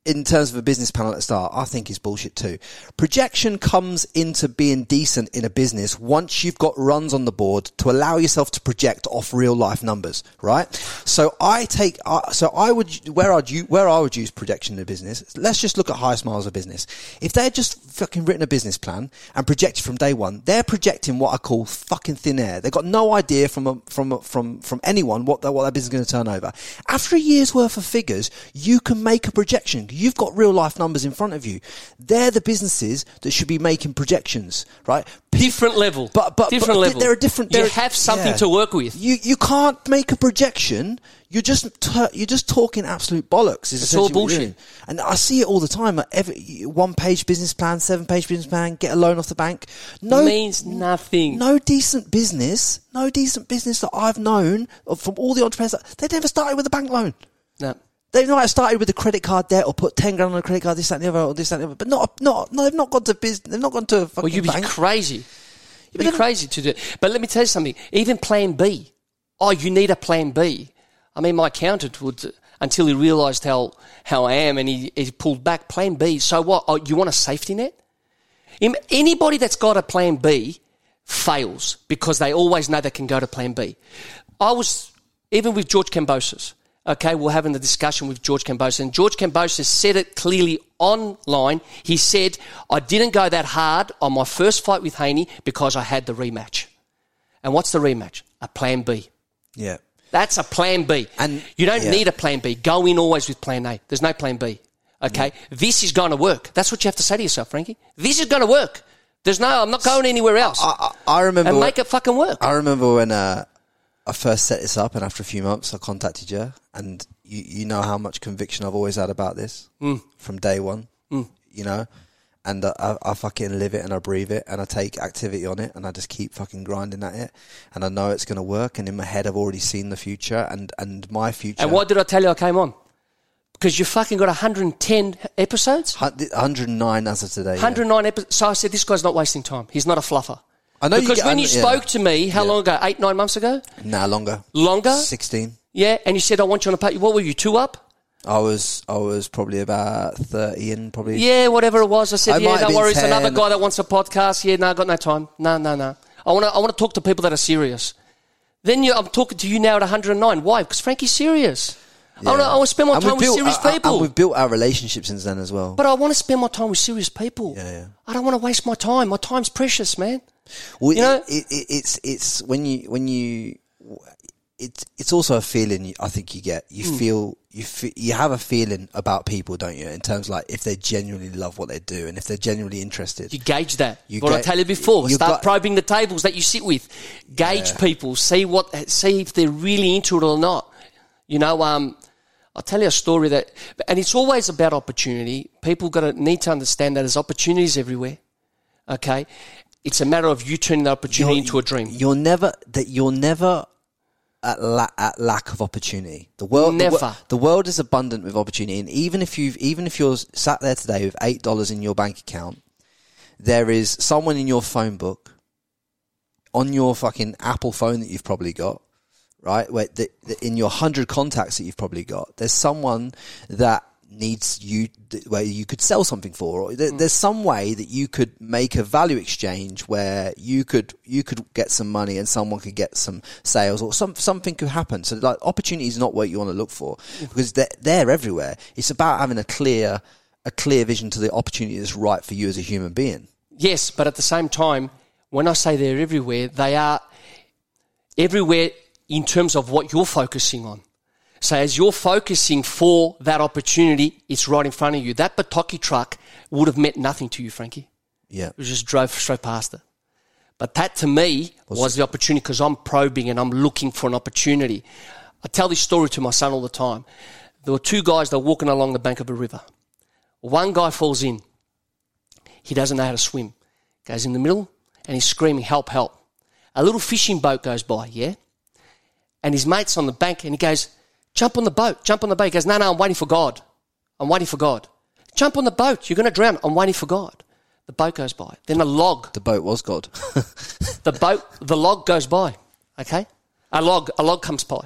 in terms of a business panel at the start, I think is bullshit too. Projection comes into being decent in a business once you've got runs on the board to allow yourself to project off real life numbers, right? So I take, uh, so I would, where I'd you, where I would use projection in a business, let's just look at highest miles of business. If they're just fucking written a business plan and projected from day one, they're projecting what I call fucking thin air. They've got no idea from a, from a, from from anyone what their, what their business is going to turn over. After a year's worth of figures, you can make a projection. You've got real life numbers in front of you. They're the businesses that should be making projections, right? Different level. But but different but level. They're a different. You they're- have something yeah. to work with. You you can't make a projection. You're just t- you're just talking absolute bollocks. Is It's all essentially what you're bullshit. And I see it all the time. Like every one page business plan, seven page business plan, get a loan off the bank. No means nothing. no decent business, no decent business that I've known from all the entrepreneurs. They never started with a bank loan. They might have started with a credit card debt or put ten grand on a credit card, this that and the other, or this that and the other. But not not no, they've not gone to business. They've not gone to a fucking Well, you'd be bank. crazy. You'd be crazy to do it. But let me tell you something. Even Plan B. Oh, you need a Plan B. I mean, my accountant would until he realised how how I am, and he, he pulled back Plan B. So what? Oh, you want a safety net? Anybody that's got a Plan B fails because they always know they can go to Plan B. I was even with George Kambosos. Okay, we're having the discussion with George Kambosos, and George Kambosos said it clearly online. He said, "I didn't go that hard on my first fight with Haney because I had the rematch." And what's the rematch? A Plan B. yeah. That's a plan B. And- you don't yeah. need a plan B. Go in always with plan A. There's no plan B. Okay? This is going to work. That's what you have to say to yourself, Frankie. This is going to work. There's no, I'm not going anywhere else. I, I I remember. and when- make it fucking work. I remember when uh, I first set this up, and after a few months, I contacted you, and you, you know how much conviction I've always had about this Mm. from day one. you know. And I, I fucking live it and I breathe it and I take activity on it and I just keep fucking grinding at it and I know it's going to work and in my head I've already seen the future and, and my future. And what did I tell you I came on? Because you fucking got 110 episodes? 109 as of today. yeah. 109 episodes. So I said, this guy's not wasting time. He's not a fluffer. I know you because get- when I you yeah. spoke to me, how Yeah. long ago? Eight, nine months ago? Nah, longer. Longer? 16. Yeah, and you said, I want you on a page. What were you, two up? I was I was probably about 30 and probably. Yeah, whatever it was. I said, I yeah, don't worry. It's 10. another guy that wants a podcast. Yeah, no, I got no time. No, no, no. I want to I want to talk to people that are serious. Then you, I'm talking to you now at 109. Why? Because Frankie's serious. I want to I wanna spend my And time with built- serious uh, people. And we've built our relationship since then as well. but I want to spend my time with serious people. Yeah, yeah. I don't want to waste my time. My time's precious, man. Well, You know- it, it, it's it's when you when you it's it's also a feeling I think you get. You Hmm. feel you you have a feeling about people, don't you? In terms of like if they genuinely love what they do and if they're genuinely interested. You gauge that. You what I ga- tell you before. you Start got- probing the tables that you sit with. Gauge people. See what. See if they're really into it or not. You know. Um. I'll tell you a story that, and it's always about opportunity. People got to need to understand that there's opportunities everywhere. Okay, it's a matter of you turning the opportunity You're- into a dream. You're never that you're never at, la- at lack of opportunity. The world the Never. The, world is abundant with opportunity, and even if you've even if you're sat there today with eight dollars in your bank account, there is someone in your phone book, on your fucking Apple phone that you've probably got, right? Where the, the, in your hundred contacts that you've probably got, there's someone that needs you where you could sell something for or there, mm. there's some way that you could make a value exchange where you could you could get some money and someone could get some sales or some something could happen. So like opportunity is not what you want to look for mm. because they're, they're everywhere. It's about having a clear a clear vision to the opportunity that's right for you as a human being. Yes, but at the same time, when I say they're everywhere, they are everywhere in terms of what you're focusing on. So as you're focusing for that opportunity, it's right in front of you. That Bertocci truck would have meant nothing to you, Frankie. yeah It just drove straight past it. But that to me was the opportunity because I'm probing and I'm looking for an opportunity. I tell this story to my son all the time. There were two guys that were walking along the bank of a river. One guy falls in. He doesn't know how to swim. Goes in the middle and he's screaming, help, help. A little fishing boat goes by, yeah? And his mate's on the bank and he goes, jump on the boat, jump on the boat. He goes, no, no, I'm waiting for God. I'm waiting for God. Jump on the boat. You're going to drown. I'm waiting for God. The boat goes by. Then a log the boat was god the boat, the log goes by. Okay, a log, a log comes by.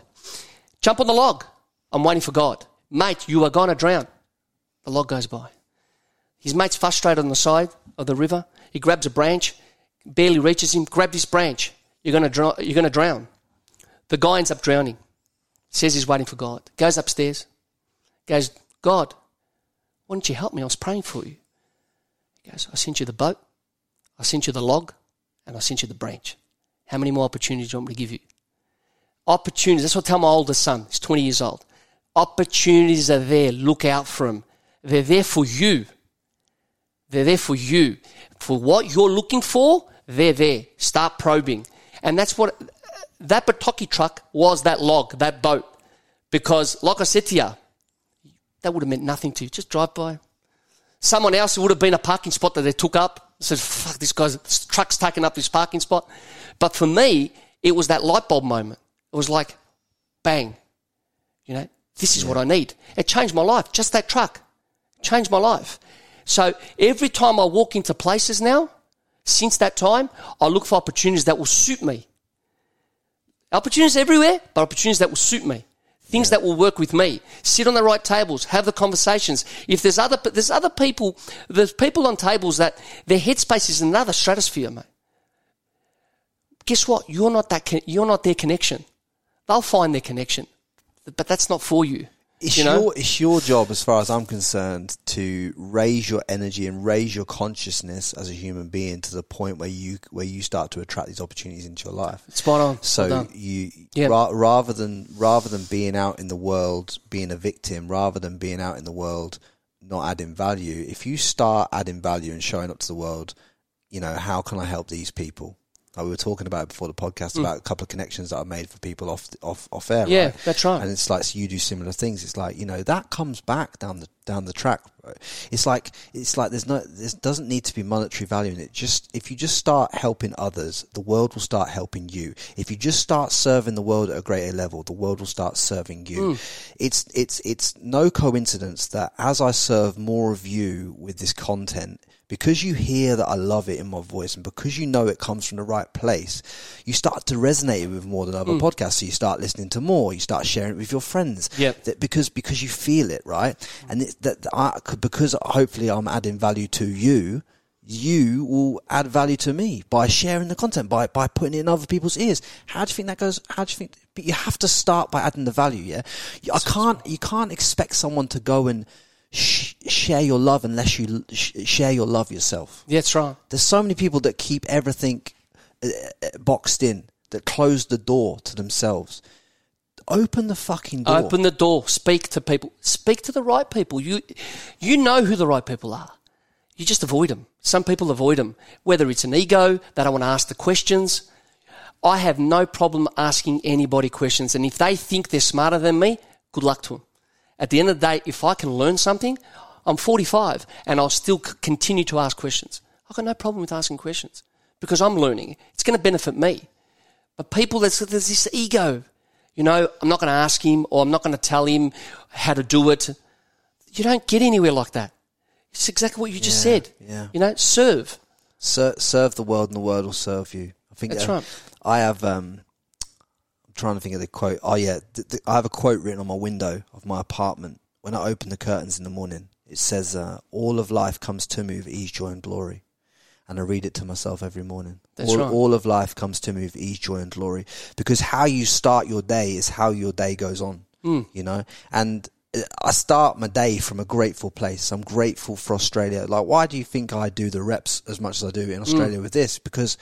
Jump on the log. I'm waiting for God, mate. You are gonna drown. The log goes by. His mate's frustrated on the side of the river. He grabs a branch, barely reaches him. Grab this branch. You're gonna drown. You're gonna drown. The guy ends up drowning. Says he's waiting for God. Goes upstairs. Goes, God, why don't you help me? I was praying for you. He goes, I sent you the boat. I sent you the log and I sent you the branch. How many more opportunities do you want me to give you? Opportunities. That's what I tell my oldest son. He's 20 years old. Opportunities are there. Look out for them. They're there for you. They're there for you. For what you're looking for, they're there. Start probing. And that's what that Bertocci truck was that log, that boat. Because, like I said to you, that would have meant nothing to you. Just drive by. Someone else, it would have been a parking spot that they took up. Said, fuck, this guy's this truck's taken up this parking spot. But for me, it was that light bulb moment. It was like, bang, you know, this is what I need. It changed my life. Just that truck changed my life. So every time I walk into places now, since that time, I look for opportunities that will suit me. Opportunities everywhere, but opportunities that will suit me. Things that will work with me. Sit on the right tables, have the conversations. If there's other, there's other people, there's people on tables that their headspace is another stratosphere, mate. Guess what? You're not that, you're not their connection. They'll find their connection, but that's not for you. It's you know? your it's your job, as far as I'm concerned, to raise your energy and raise your consciousness as a human being to the point where you where you start to attract these opportunities into your life. Spot on. So Well you Yeah. ra- rather than rather than being out in the world being a victim, rather than being out in the world not adding value, if you start adding value and showing up to the world, you know how can I help these people? Like we were talking about before the podcast about a couple of connections that I made for people off off off air. Mm. Yeah, right? that's right. And it's like so you do similar things. It's like you know that comes back down the down the track. It's like it's like there's no there doesn't need to be monetary value in it. Just if you just start helping others, the world will start helping you. If you just start serving the world at a greater level, the world will start serving you. It's it's it's no coincidence that as I serve more of you with this content, because you hear that I love it in my voice and because you know it comes from the right place, you start to resonate with more than other hmm. podcasts. So you start listening to more, you start sharing it with your friends. Yep. That because because you feel it, right? And that that I, because hopefully I'm adding value to you. You will add value to me by sharing the content, by by putting it in other people's ears. How do you think that goes? How do you think? But you have to start by adding the value. Yeah, I can't. You can't expect someone to go and sh- share your love unless you sh- share your love yourself. Yeah, that's right. There's so many people that keep everything uh, uh, boxed in, that close the door to themselves. Open the fucking door. Open the door. Speak to people. Speak to the right people. You, you know who the right people are. You just avoid them. Some people avoid them. Whether it's an ego, they don't want to ask the questions. I have no problem asking anybody questions. And if they think they're smarter than me, good luck to them. At the end of the day, if I can learn something, I'm 45 and I'll still c- continue to ask questions. I've got no problem with asking questions because I'm learning. It's going to benefit me. But people, there's, there's this ego. You know, I'm not going to ask him or I'm not going to tell him how to do it. You don't get anywhere like that. It's exactly what you just Yeah, said. yeah. You know, serve. Ser- serve the world and the world will serve you. I think That's that- right. I have. Um, trying to think of the quote. Oh yeah, th- th- I have a quote written on my window of my apartment. When I open the curtains in the morning, it says, uh, "All of life comes to me with ease, joy, and glory." And I read it to myself every morning. That's all, right. all of life comes to me with ease, joy, and glory. Because how you start your day is how your day goes on. Hmm. You know, and uh, I start my day from a grateful place. I'm grateful for Australia. Like, why do you think I do the reps as much as I do in Australia Hmm. with this? Because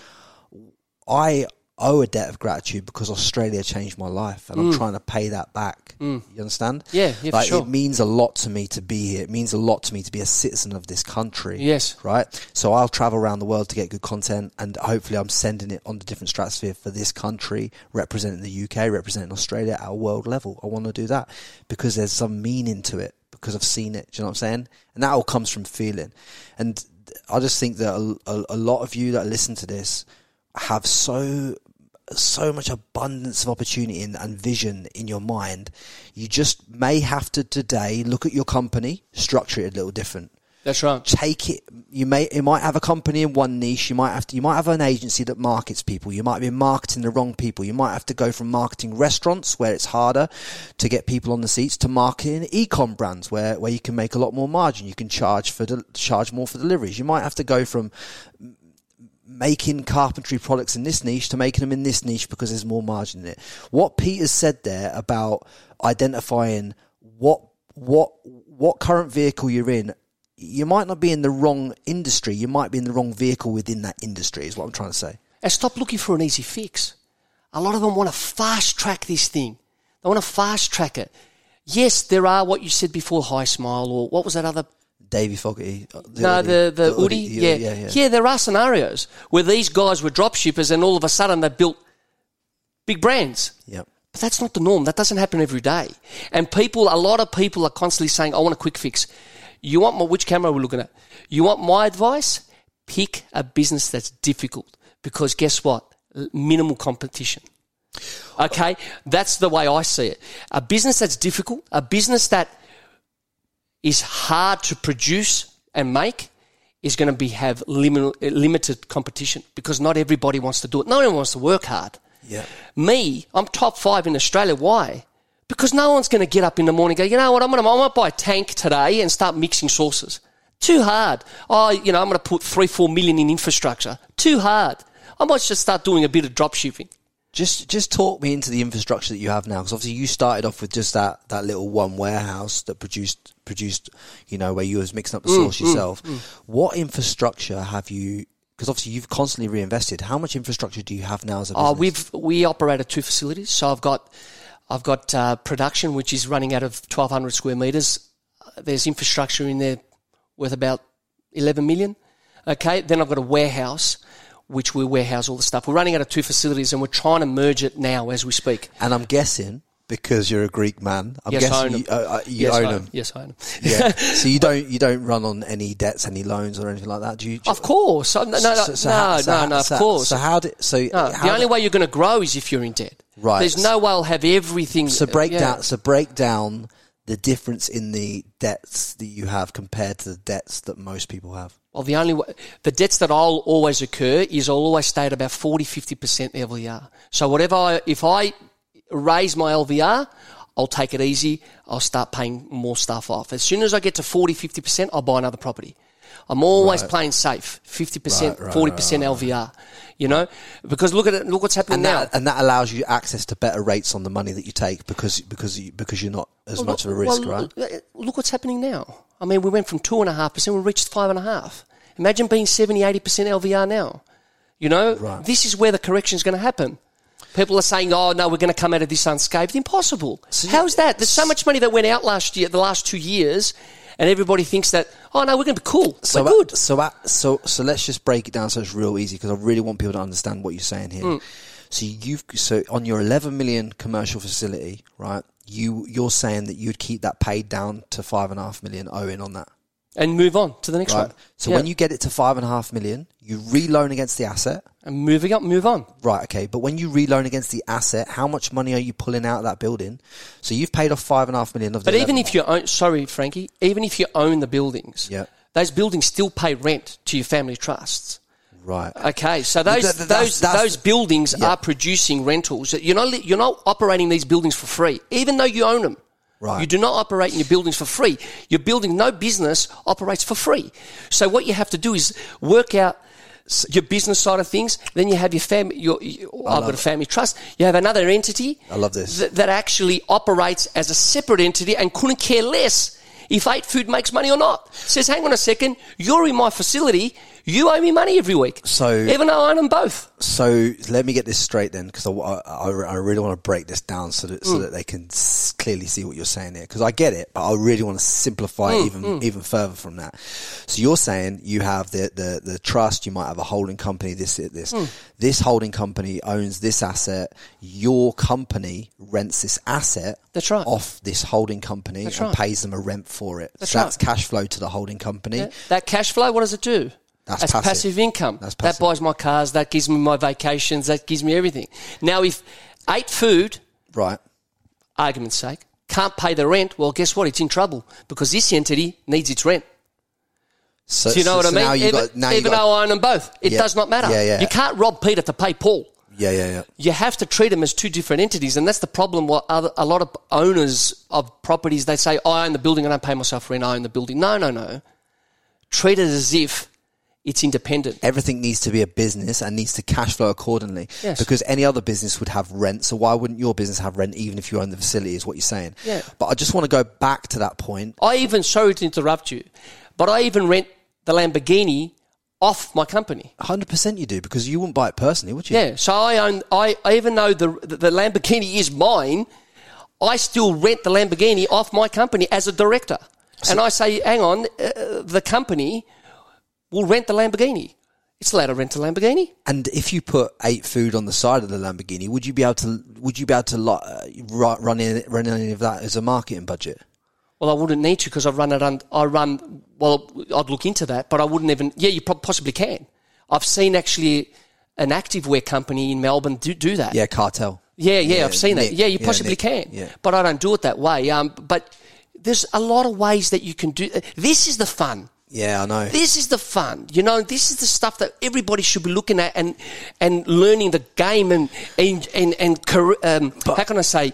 I owe a debt of gratitude because Australia changed my life, and I'm trying to pay that back. You understand? Mm. Yeah, yeah, for like sure. it means a lot to me to be here. It means a lot to me to be a citizen of this country. Yes. right. So I'll travel around the world to get good content, and hopefully, I'm sending it on the different stratosphere for this country, representing the UK, representing Australia at a world level. I want to do that because there's some meaning to it because I've seen it. Do you know what I'm saying? And that all comes from feeling. And I just think that a, a, a lot of you that listen to this have so so much abundance of opportunity and, and vision in your mind. You just may have to today look at your company, structure it a little different. That's right. Take it. You may. You might have a company in one niche. You might have to. You might have an agency that markets people. You might be marketing the wrong people. You might have to go from marketing restaurants where it's harder to get people on the seats to marketing e-com brands where where you can make a lot more margin. You can charge for del- charge more for deliveries. You might have to go from making carpentry products in this niche to making them in this niche because there's more margin in it. What Peter said there about identifying what what what current vehicle you're in, you might not be in the wrong industry. You might be in the wrong vehicle within that industry. Is what I'm trying to say. And stop looking for an easy fix. A lot of them want to fast track this thing. They want to fast track it. Yes, there are what you said before, Hismile, or what was that other? Davie Fogarty. uh, no, Audi- the the, Audi, Oodie. Yeah. yeah, yeah. there are scenarios where these guys were drop shippers, and all of a sudden they built big brands. Yep. But that's not the norm. That doesn't happen every day. And people, a lot of people are constantly saying, I want a quick fix. You want my, which camera we're we looking at? You want my advice? Pick a business that's difficult because guess what? Minimal competition. Okay. That's the way I see it. A business that's difficult, a business that is hard to produce and make is going to be have lim- limited competition because not everybody wants to do it. No one wants to work hard. Yeah. Me, I'm top five in Australia. Why? Because no one's going to get up in the morning and go, you know what, I'm going to, I might buy a tank today and start mixing sauces. Too hard. Oh, you know, I'm going to put three, four million in infrastructure. Too hard. I might just start doing a bit of drop shipping. Just just talk me into the infrastructure that you have now, because obviously you started off with just that, that little one warehouse that produced produced, you know, where you was mixing up the Mm, sauce yourself. What infrastructure have you? Because obviously you've constantly reinvested. How much infrastructure do you have now as a business? Oh, we've we operate at two facilities. So I've got I've got uh, production, which is running out of 1,200 square meters. Uh, There's infrastructure in there worth about 11 million. Okay, then I've got a warehouse, which we warehouse all the stuff. We're running out of two facilities, and we're trying to merge it now as we speak. and I'm guessing because you're a Greek man. I'm Yes, I guessing own you, them. uh, uh, you yes, own I them. Yes, I own them. Yeah. so you don't you don't run on any debts, any loans, or anything like that. Do you? Of course. No, no, no, So- so no, how- so no, how- no, of so- course. So how did so? No, how the only did- way you're going to grow is if you're in debt. Right. There's no way I'll have everything. So break yeah. down. So break down the difference in the debts that you have compared to the debts that most people have. Well, the only way, the debts that I'll always occur is I'll always stay at about 40, 50% LVR. So whatever I, if I raise my LVR, I'll take it easy. I'll start paying more stuff off. As soon as I get to 40, 50%, I'll buy another property. I'm always playing safe. 50%, Right, right, 40% LVR. You know? Because look at it, look what's happening And now. that, and that allows you access to better rates on the money that you take because because you, because you're not as much of a risk, Well, right? uh, Look what's happening now. I mean, we went from two and a half percent, we reached 5.5. Imagine being 70, 80 percent LVR now. You know, Right. this is where the correction is going to happen. People are saying, "Oh no, we're going to come out of this unscathed." Impossible. How's that? There's so much money that went out last year, the last two years, and everybody thinks that, "Oh no, we're going to be cool. So we're good." So uh, so so let's just break it down so it's real easy because I really want people to understand what you're saying here. Mm. So you've so on your 11 million commercial facility, right? You you're saying that you'd keep that paid down to five and a half million owing on that, and move on to the next right? one. So Yeah. when you get it to five and a half million, you reloan against the asset, and moving up, move on. right? Okay, but when you reloan against the asset, how much money are you pulling out of that building? So you've paid off five and a half million of the. But even if you own, sorry, Frankie, even if you own the buildings, Yeah. those buildings still pay rent to your family trusts. right, Okay, so those That- that- that's- those that's- those buildings yeah. are producing rentals. You're not you're not operating these buildings for free, even though you own them. Right. You do not operate in your buildings for free. Your building, no business operates for free. So what you have to do is work out your business side of things. Then you have your family. Your, I've got a family trust. You have another entity. I love this. That, that actually operates as a separate entity and couldn't care less if 8 Food makes money or not. Says, hang on a second, you're in my facility. You owe me money every week. So- even though I own them both. So let me get this straight then, because I, I, I really want to break this down so that so Mm. that they can s- clearly see what you're saying here. Because I get it, but I really want to simplify Mm, it even even further from that. So you're saying you have the, the, the trust, you might have a holding company. This this Mm. this holding company owns this asset. Your company rents this asset. That's right. Off this holding company That's and right. pays them a rent for it. That's so that's right. cash flow to the holding company. That cash flow, what does it do? That's That's passive. passive. income. That's That buys my cars. That gives me my vacations. That gives me everything. Now, if 8 Food, Right. argument's sake, can't pay the rent, well, guess what? It's in trouble because this entity needs its rent. So, Do you know so- what so I mean? Even got, now even got, though I own them both, it Yeah. does not matter. Yeah, yeah. You can't rob Peter to pay Paul. yeah, yeah, yeah. you have to treat them as two different entities, and that's the problem. What other, a lot of owners of properties they say, "I own the building, and I pay myself rent. I own the building." No, no, no. Treat it as if it's independent. everything needs to be a business and needs to cash flow accordingly. Yes. Because any other business would have rent, so why wouldn't your business have rent even if you own the facility? Is what you're saying. Yeah. But I just want to go back to that point. I even sorry to interrupt you, but I even rent the Lamborghini off my company. 100 percent you do because you wouldn't buy it personally, would you? Yeah, so I own. I even though the the Lamborghini is mine, I still rent the Lamborghini off my company as a director. and I say, hang on, uh, the company will rent the Lamborghini. It's allowed to rent a Lamborghini. And if you put 8 Food on the side of the Lamborghini, would you be able to? Would you be able to lo- uh, run in, run any of that as a marketing budget? Well, I wouldn't need to because I run it. Un- I run. Well, I'd look into that, but I wouldn't even. Yeah, you possibly can. I've seen actually an activewear company in Melbourne do, do that. Yeah, cartel. Yeah, yeah, Yeah, I've seen Nick. it. Yeah, you possibly Nick. can. Yeah. But I don't do it that way. Um, but there's a lot of ways that you can do. This is the fun. Yeah, I know. This is the fun. You know, this is the stuff that everybody should be looking at and and learning the game and and and, and um, how can I say,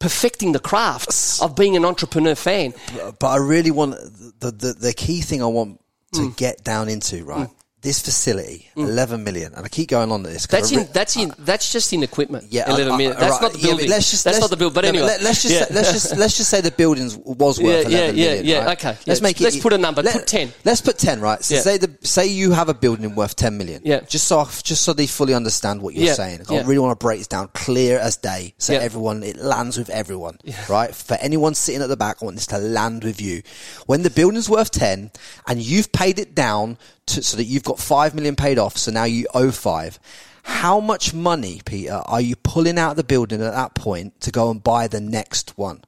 perfecting the craft of being an entrepreneur fan. but I really want the the, the key thing I want to Mm. get down into right. This facility, mm. eleven million, and I keep going on to this. That's I re- in. That's in. That's just in equipment. Yeah, eleven I- I- million. That's right, not the yeah, building. let's just, that's let's- not the build. But no, anyway, let, us just yeah. say, let's just let's just say the buildings was worth Yeah, yeah, eleven yeah, million, yeah, right? okay, Let's yeah. make it. Let's put a number. Let, Put 10. Let's put ten, right? So Yeah. say the say you have a building worth ten million. Yeah. Just so just so they fully understand what you're Yeah, saying. I really want to break this down clear as day, so Yeah. everyone it lands with everyone, right? For anyone sitting at the back, I want this to land with you. When the building's worth ten and you've paid it down to, so that you've got five million paid off, so now you owe five. How much money, Peter, are you pulling out of the building at that point to go and buy the next one?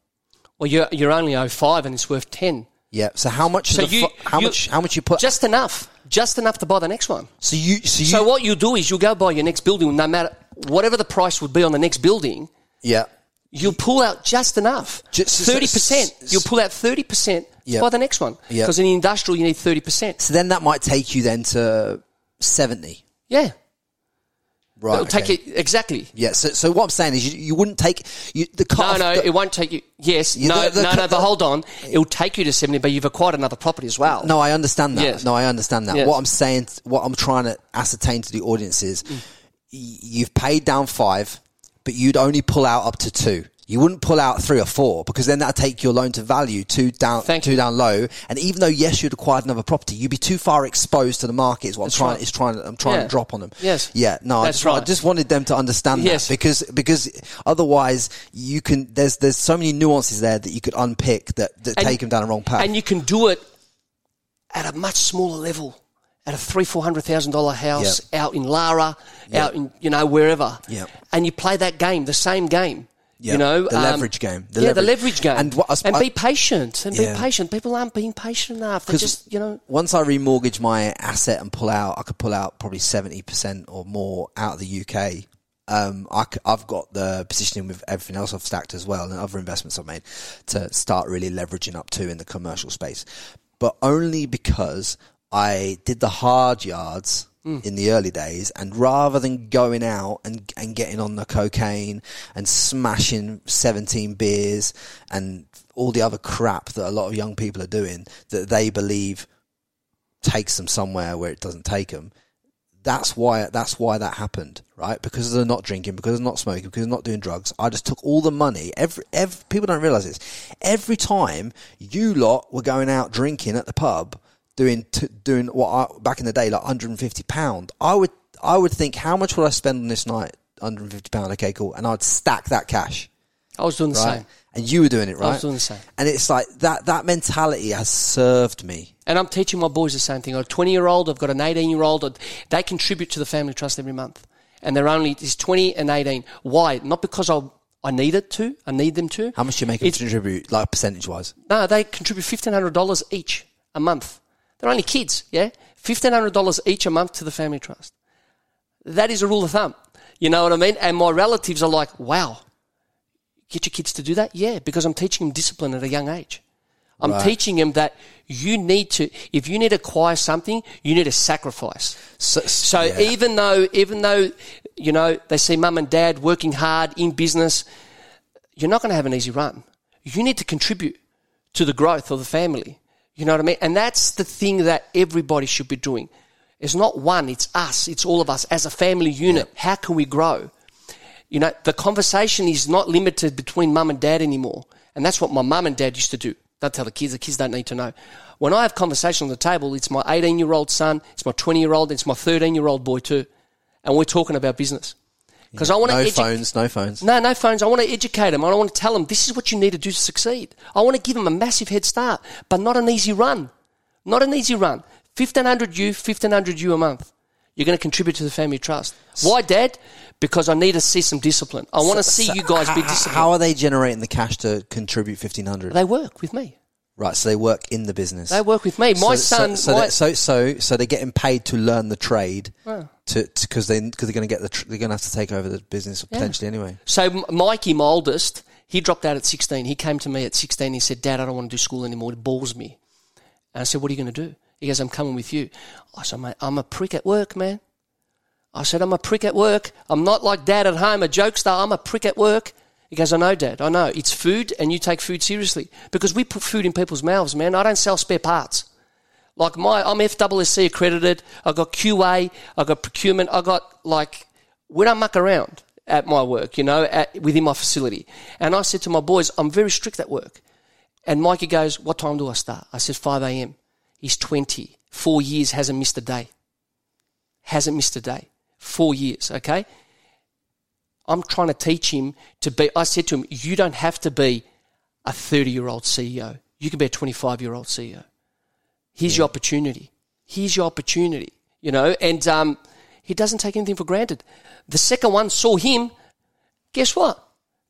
Well, you're, you're only 05 and it's worth 10. Yeah. So how much? So you, fu- how you- much? How much you put? Just enough. Just enough to buy the next one. so you. So you. So what you do is you go buy your next building, no matter whatever the price would be on the next building, yeah. You'll pull out just enough. Thirty percent. You'll pull out thirty percent to the next one. Because in industrial you need thirty percent. So then that might take you then to seventy. Yeah. Right. It'll take it exactly. Yeah. So, so what I'm saying is, you, you wouldn't take you, the cost. No, no, the- it won't take you. Yes, You- no, the- the- no, no. But hold on, it'll take you to seventy, but you've acquired another property as well. No, I understand that. Yes. No, I understand that. Yes. What I'm saying, what I'm trying to ascertain to the audience is, Mm. you've paid down five, but you'd only pull out up to two. You wouldn't pull out three or four because then that'd take your loan to value two down, Thank two you. down low. And even though yes, you'd acquired another property, you'd be too far exposed to the market. Is what That's I'm trying. right. Is trying. I'm trying Yeah. to drop on them. Yes. Yeah. No, I That's just, I just wanted them to understand Yes. that because because otherwise you can. There's there's so many nuances there that you could unpick that, that And- take them down the wrong path. and you can do it at a much smaller level, at a three, four hundred thousand dollar house out in Lara, out in you know wherever, Yep. and you play that game, the same game. Yeah, You know, the um, leverage game. The yeah, the leverage- leverage game, and what I and be patient, and Yeah. be patient. People aren't being patient enough. They just, you know, once I remortgage my asset and pull out, I could pull out probably 70% or more out of the UK. Um, I, have got the positioning with everything else I've stacked as well and other investments I've made to start really leveraging up to in the commercial space. But only because I did the hard yards hmm. in the early days and rather than going out and, and getting on the cocaine and smashing 17 beers and all the other crap that a lot of young people are doing that they believe takes them somewhere where it doesn't take them. That's why that's why that happened, right? Because they're not drinking, because they're not smoking, because they're not doing drugs. I just took all the money. Every, every people don't realize this. Every time you lot were going out drinking at the pub, doing t- doing what I, back in the day like 150 pound, I would I would think how much would I spend on this night? 150 pound. Okay, cool. And I'd stack that cash I was doing the right? same. And you were doing it, right? I was doing the same. And it's like that that mentality has served me. And I'm teaching my boys the same thing. I've a 20 year old, I've got an 18 year old. They contribute to the family trust every month. And they're only, it's 20 and 18. Why? Not because I, I need it to, I need them to. How much do you make them It's- contribute, like percentage wise? No, they contribute $1,500 each a month. They're only kids, yeah? $1,500 each a month to the family trust. That is a rule of thumb. You know what I mean? And my relatives are like, wow, get your kids to do that? Yeah, because I'm teaching them discipline at a young age. I'm Right. teaching them that you need to, if you need to acquire something, you need to sacrifice. So, So yeah. even though, even though, you know, they see mum and dad working hard in business, you're not going to have an easy run. You need to contribute to the growth of the family. You know what I mean? And that's the thing that everybody should be doing. It's not one, it's us, it's all of us as a family unit. How can we grow? You know, the conversation is not limited between mum and dad anymore. And that's what my mum and dad used to do. Don't tell the kids, the kids don't need to know. When I have conversation on the table, it's my 18 year old son, it's my 20 year old, it's my 13 year old boy too. And we're talking about business. Because I want to no educate. phones, no phones. No, no phones. I want to educate them. I want to tell them this is what you need to do to succeed. I want to give them a massive head start, but not an easy run. Not an easy run. 1500 you, 1500 you a month. You're going to contribute to the family trust. Why, Dad? Because I need to see some discipline. I want to see So you guys be h- h- disciplined. How are they generating the cash to contribute fifteen hundred? they work with me. Right, so they work in the business. They work with me. My so, son, so, so, my- they- so so so they're getting paid to learn the trade to because they because they're going to get the tr- they're going to have to take over the business potentially anyway. So Mikey, my oldest, he dropped out at 16. He came to me at 16. He said, Dad, I don't want to do school anymore. It bores me. And I said, what are you going to do? He goes, I'm coming with you. I said, mate, I'm a prick at work, man. I said, I'm a prick at work. I'm not like dad at home, a jokester. I'm a prick at work. He goes, I know, Dad. I know. It's food, and you take food seriously. Because we put food in people's mouths, man. I don't sell spare parts. Like my, I'm FWSC accredited. I've got QA. I've got procurement. I got like, we don't muck around at my work, you know, at, within my facility. And I said to my boys, I'm very strict at work. And Mikey goes, what time do I start? I said 5 a.m. He's 20. Four years, hasn't missed a day. Hasn't missed a day. Four years, okay? I'm trying to teach him to be, I said to him, you don't have to be a 30 year old CEO. You can be a 25 year old CEO. Here's your opportunity. Here's your opportunity, you know, and, um, he doesn't take anything for granted. The second one saw him. Guess what?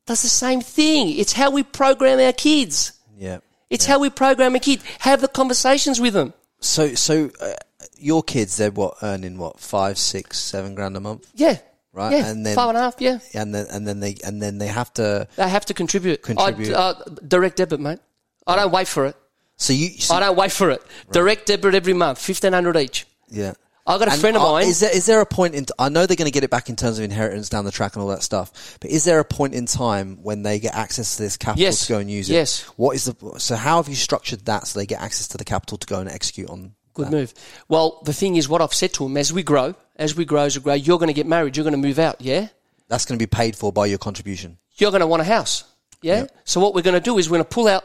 Does the same thing. It's how we program our kids. Yeah. It's how we program a kid. Have the conversations with them. So, so uh, your kids, they're what earning what five, six, seven grand a month, Yeah. Right? Yeah. and then five and a half. Yeah. and then and then they and then they have to. They have to contribute. Contribute. I, uh, direct debit, mate. I don't wait for it. So you, so, I don't wait for it. Direct debit every month, fifteen hundred each. yeah. I got a And friend of mine. Is there is there a point in? I know they're going to get it back in terms of inheritance down the track and all that stuff. But is there a point in time when they get access to this capital Yes. to go and use it? Yes. What is the? So how have you structured that so they get access to the capital to go and execute on? Good move. Well, the thing is, what I've said to him, as we grow, as we grow, as we grow, you're going to get married. You're going to move out. Yeah. That's going to be paid for by your contribution. You're going to want a house. Yeah. Yep. So what we're going to do is we're going to pull out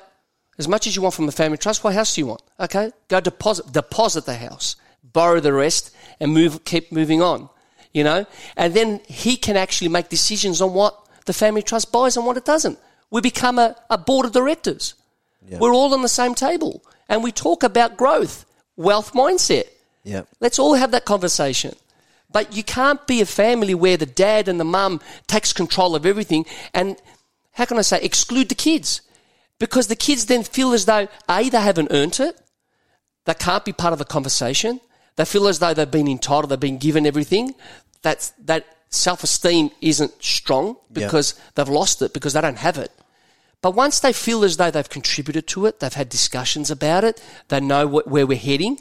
as much as you want from the family trust. What house do you want? Okay. Go deposit deposit the house, borrow the rest, and move. Keep moving on. You know, and then he can actually make decisions on what the family trust buys and what it doesn't. We become a, a board of directors. We're all on the same table, and we talk about growth, wealth mindset. Yeah. Let's all have that conversation. But you can't be a family where the dad and the mum takes control of everything and, how can I say, exclude the kids. Because the kids then feel as though, A, they haven't earned it. They can't be part of the conversation. They feel as though they've been entitled, they've been given everything. That's, that self-esteem isn't strong because they've lost it because they don't have it. But once they feel as though they've contributed to it, they've had discussions about it, they know what, where we're heading,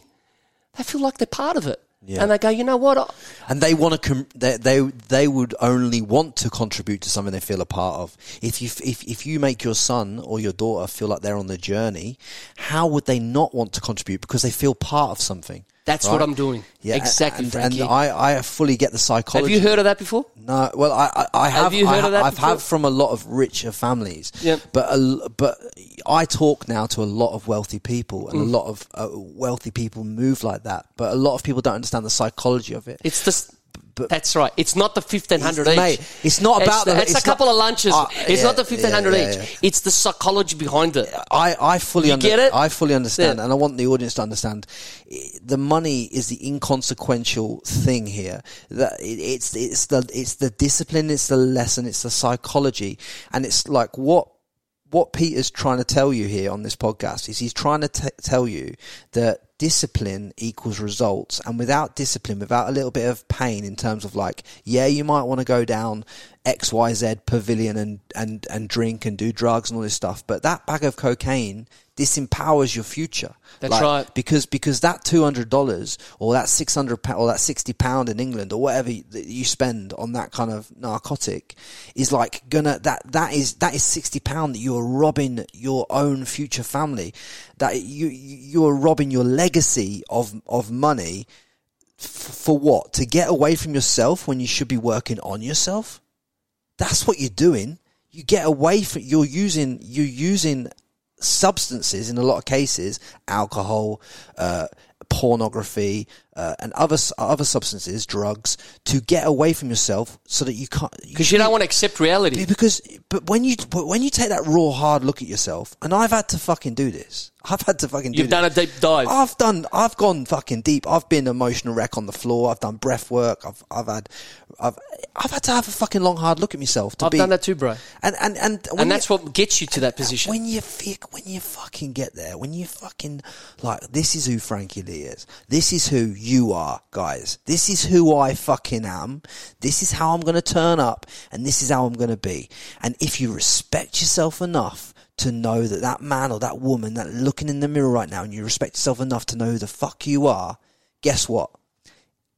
they feel like they're part of it. Yeah. And they go, you know what? I- and they want to com- they, they they would only want to contribute to something they feel a part of if you if if you make your son or your daughter feel like they're on the journey how would they not want to contribute because they feel part of something That's what I'm doing. Yeah, Exactly, and, Frankie. and I, I fully get the psychology. Have you heard of that before? no, well, I, I, I have. Have you heard I, of that I've before? had from a lot of richer families. Yep. But a, but I talk now to a lot of wealthy people, Mm. and a lot of uh, wealthy people move like that. But a lot of people don't understand the psychology of it. It's the. But- that's right. It's not the fifteen hundred It's- each. mate, it's not about the, the- It's, it's a couple not- of lunches. Uh, it's yeah, not the fifteen hundred yeah, each. yeah. It's the psychology behind it. I, I fully You under- get it? I fully understand, and I want the audience to understand. The money is the inconsequential thing here. That it, it's it's the it's the discipline, it's the lesson, it's the psychology, and it's like what what Peter's trying to tell you here on this podcast is he's trying to t- tell you that discipline equals results. And without discipline without a little bit of pain in terms of like yeah you might want to go down xyz pavilion and and and drink and do drugs and all this stuff but that bag of cocaine disempowers your future. That's Like, right. because because that two hundred dollars or that six hundred pound or that sixty pound in England or whatever you, you spend on that kind of narcotic is like gonna that that is that is sixty pound that you are robbing your own future family. That you you are robbing your legacy of of money f- for what? To get away from yourself when you should be working on yourself? That's what you're doing. You get away from you're using you're using substances in a lot of cases, alcohol, uh, pornography, uh, and other other substances, drugs, to get away from yourself, so that you can't. Because you don't want to accept reality. Because, but when you but when you take that raw hard look at yourself, and I've had to fucking do this. I've had to fucking. do You've done a this. deep dive. I've done. I've gone fucking deep. I've been emotional wreck on the floor. I've done breath work. I've I've had I've I've had to have a fucking long hard look at myself to I've be. done that too, bro. And and and And you- that's what gets you to that position. when you when you fucking get there, when you fucking like, this is who Frankie Lee is. This is who you are, guys. This is who I fucking am. This is how I'm gonna turn up, and this is how I'm gonna be. And if you respect yourself enough to know that that man or that woman that looking in the mirror right now, and you respect yourself enough to know who the fuck you are, guess what?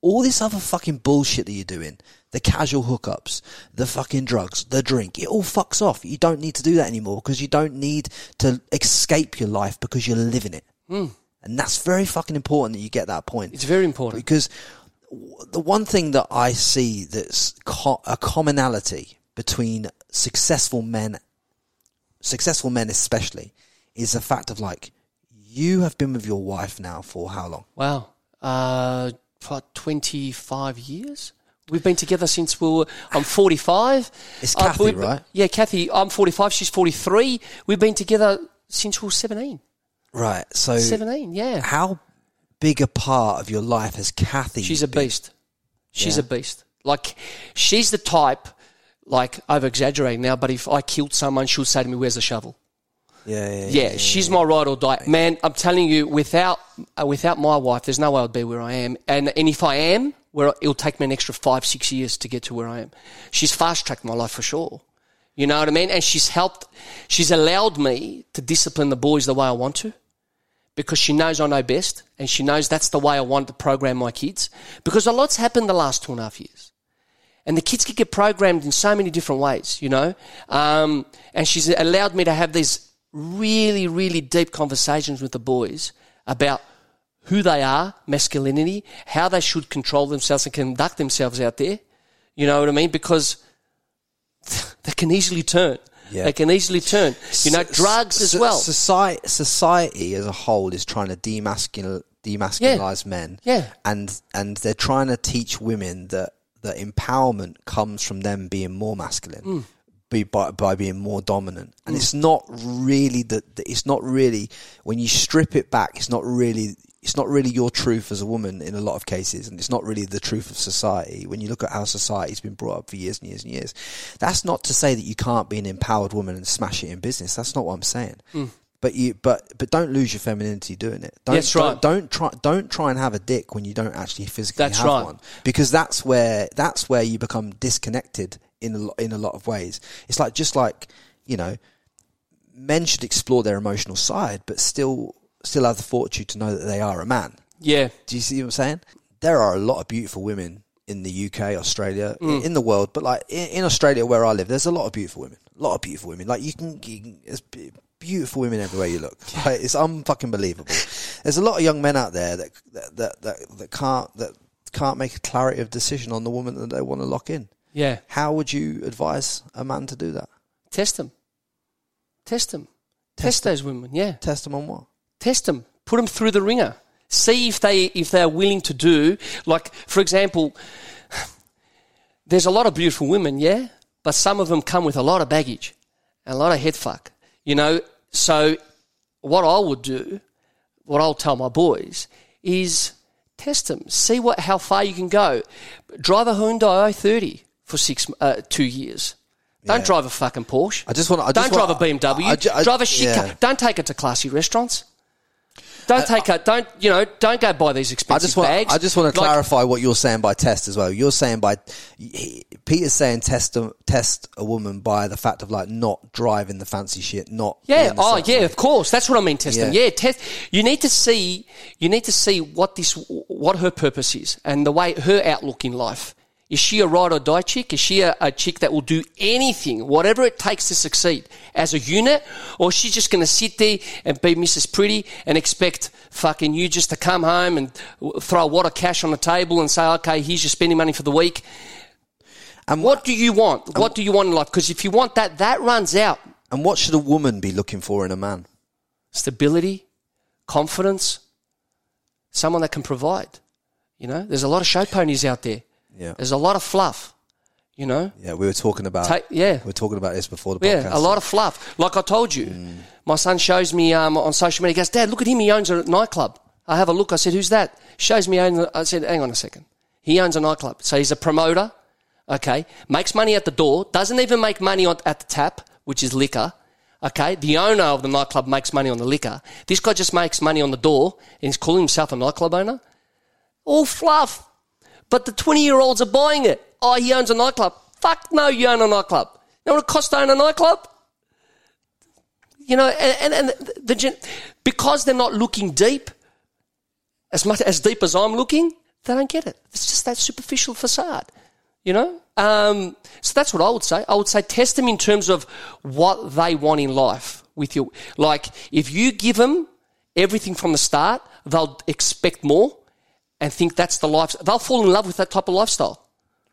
all this other fucking bullshit that you're doing, the casual hookups, the fucking drugs, the drink, it all fucks off. You don't need to do that anymore because you don't need to escape your life because you're living it. Hmm. And that's very fucking important that you get that point. It's very important. Because the one thing that I see that's co- a commonality between successful men, successful men especially, is the fact of like, you have been with your wife now for how long? Wow. Uh, for 25 years? We've been together since we were. I'm 45. It's Uh, Kathy, we- right? Yeah, Kathy. I'm 45. She's 43. We've been together since we were 17. Right. So 17, yeah. how big a part of your life has Kathy? She's a been? beast. She's Yeah. a beast. Like, she's the type, like, over exaggerating now, but if I killed someone, she'll say to me, Where's the shovel? Yeah, yeah, Yeah, she's my ride or die. Man, I'm telling you, without uh, without my wife, there's no way I'd be where I am. And and if I am, where it'll take me an extra five, six years to get to where I am. She's fast tracked my life for sure. You know what I mean? And she's helped. She's allowed me to discipline the boys the way I want to, because she knows I know best, and she knows that's the way I want to program my kids. Because a lot's happened the last two and a half years and the kids could get programmed in so many different ways, you know. Um, and she's allowed me to have these really, really deep conversations with the boys about who they are, masculinity, how they should control themselves and conduct themselves out there. You know what I mean? Because they can easily turn. Yeah. They can easily turn. You know, drugs as So- well. Society, society as a whole is trying to demasculinize, demasculinize men. Yeah. and and they're trying to teach women that that empowerment comes from them being more masculine. Hmm. Be by, by being more dominant, and it's not really that It's not really when you strip it back. It's not really. It's not really your truth as a woman in a lot of cases, and it's not really the truth of society. When you look at how society's been brought up for years and years and years, that's not to say that you can't be an empowered woman and smash it in business. That's not what I'm saying. Hmm. But you, but but don't lose your femininity doing it. Don't. That's don't- right. Don't, try. Don't try and have a dick when you don't actually physically That's have right. one, because that's where that's where you become disconnected in a, in a lot of ways. It's like just like you know, men should explore their emotional side, but still still have the fortitude to know that they are a man. yeah. Do you see what I'm saying? There are a lot of beautiful women in the UK, Australia, Mm. in the world, but like in, in Australia where I live, there's a lot of beautiful women. A lot of beautiful women. Like you can, you can there's beautiful women everywhere you look. Like, it's unfucking believable. There's a lot of young men out there that that, that that that can't that can't make a clarity of decision on the woman that they want to lock in. Yeah. How would you advise a man to do that? Test them. Test them. Test Test, them. those women. Yeah. Test them on what? Test them, put them through the ringer, see if they if they are willing to do. Like for example, there's a lot of beautiful women, yeah, but some of them come with a lot of baggage and a lot of head fuck, you know. So what I would do, what I'll tell my boys is test them, see what how far you can go. Drive a Hyundai i30 for six uh, two years. Don't Yeah. drive a fucking Porsche. I just I Don't drive a BMW. I ju- I- drive a shit yeah. car. Don't take it to classy restaurants. Don't uh, take it. Don't you know? Don't go buy these I expensive just want. bags. I just want to Like, clarify what you're saying by test as well. You're saying by he- Peter's saying test a, test a woman by the fact of like not driving the fancy shit, not Yeah. Oh, yeah. Of course. That's what I mean. Testing. Yeah. Yeah. Test. You need to see. You need to see what this, what her purpose is, and the way her outlook in life. Is she a ride or die chick? Is she a, a chick that will do anything, whatever it takes to succeed as a unit? Or is she just going to sit there and be Mrs. Pretty and expect fucking you just to come home and throw a wad of cash on the table and say, okay, here's your spending money for the week? And What do you want? What do you want in life? Because if you want that, that runs out. and what should a woman be looking for in a man? Stability, confidence, someone that can provide. You know, there's a lot of show ponies out there. Yeah, There's a lot of fluff. You know, yeah. We were talking about. Take- yeah. we were talking about this before the podcast. yeah, a lot of fluff. Like I told you, my son shows me um, on social media. He goes, "Dad, look at him. He owns a nightclub." I have a look. I said, "Who's that?" Shows me. Own, I said, "Hang on a second. He owns a nightclub. So he's a promoter. Okay, makes money at the door. Doesn't even make money on, at the tap, which is liquor. Okay, the owner of the nightclub makes money on the liquor. This guy just makes money on the door, and he's calling himself a nightclub owner. All fluff. But the 20 year olds are buying it. Oh, he owns a nightclub. Fuck no, you own a nightclub. You know what it costs to own a nightclub? You know, and, and, and the, gen- because they're not looking deep, as much as deep as I'm looking, they don't get it. It's just that superficial facade, you know? Um, so that's what I would say. I would say test them in terms of what they want in life with you. Like, if you give them everything from the start, they'll expect more and think that's the life. They'll fall in love with that type of lifestyle.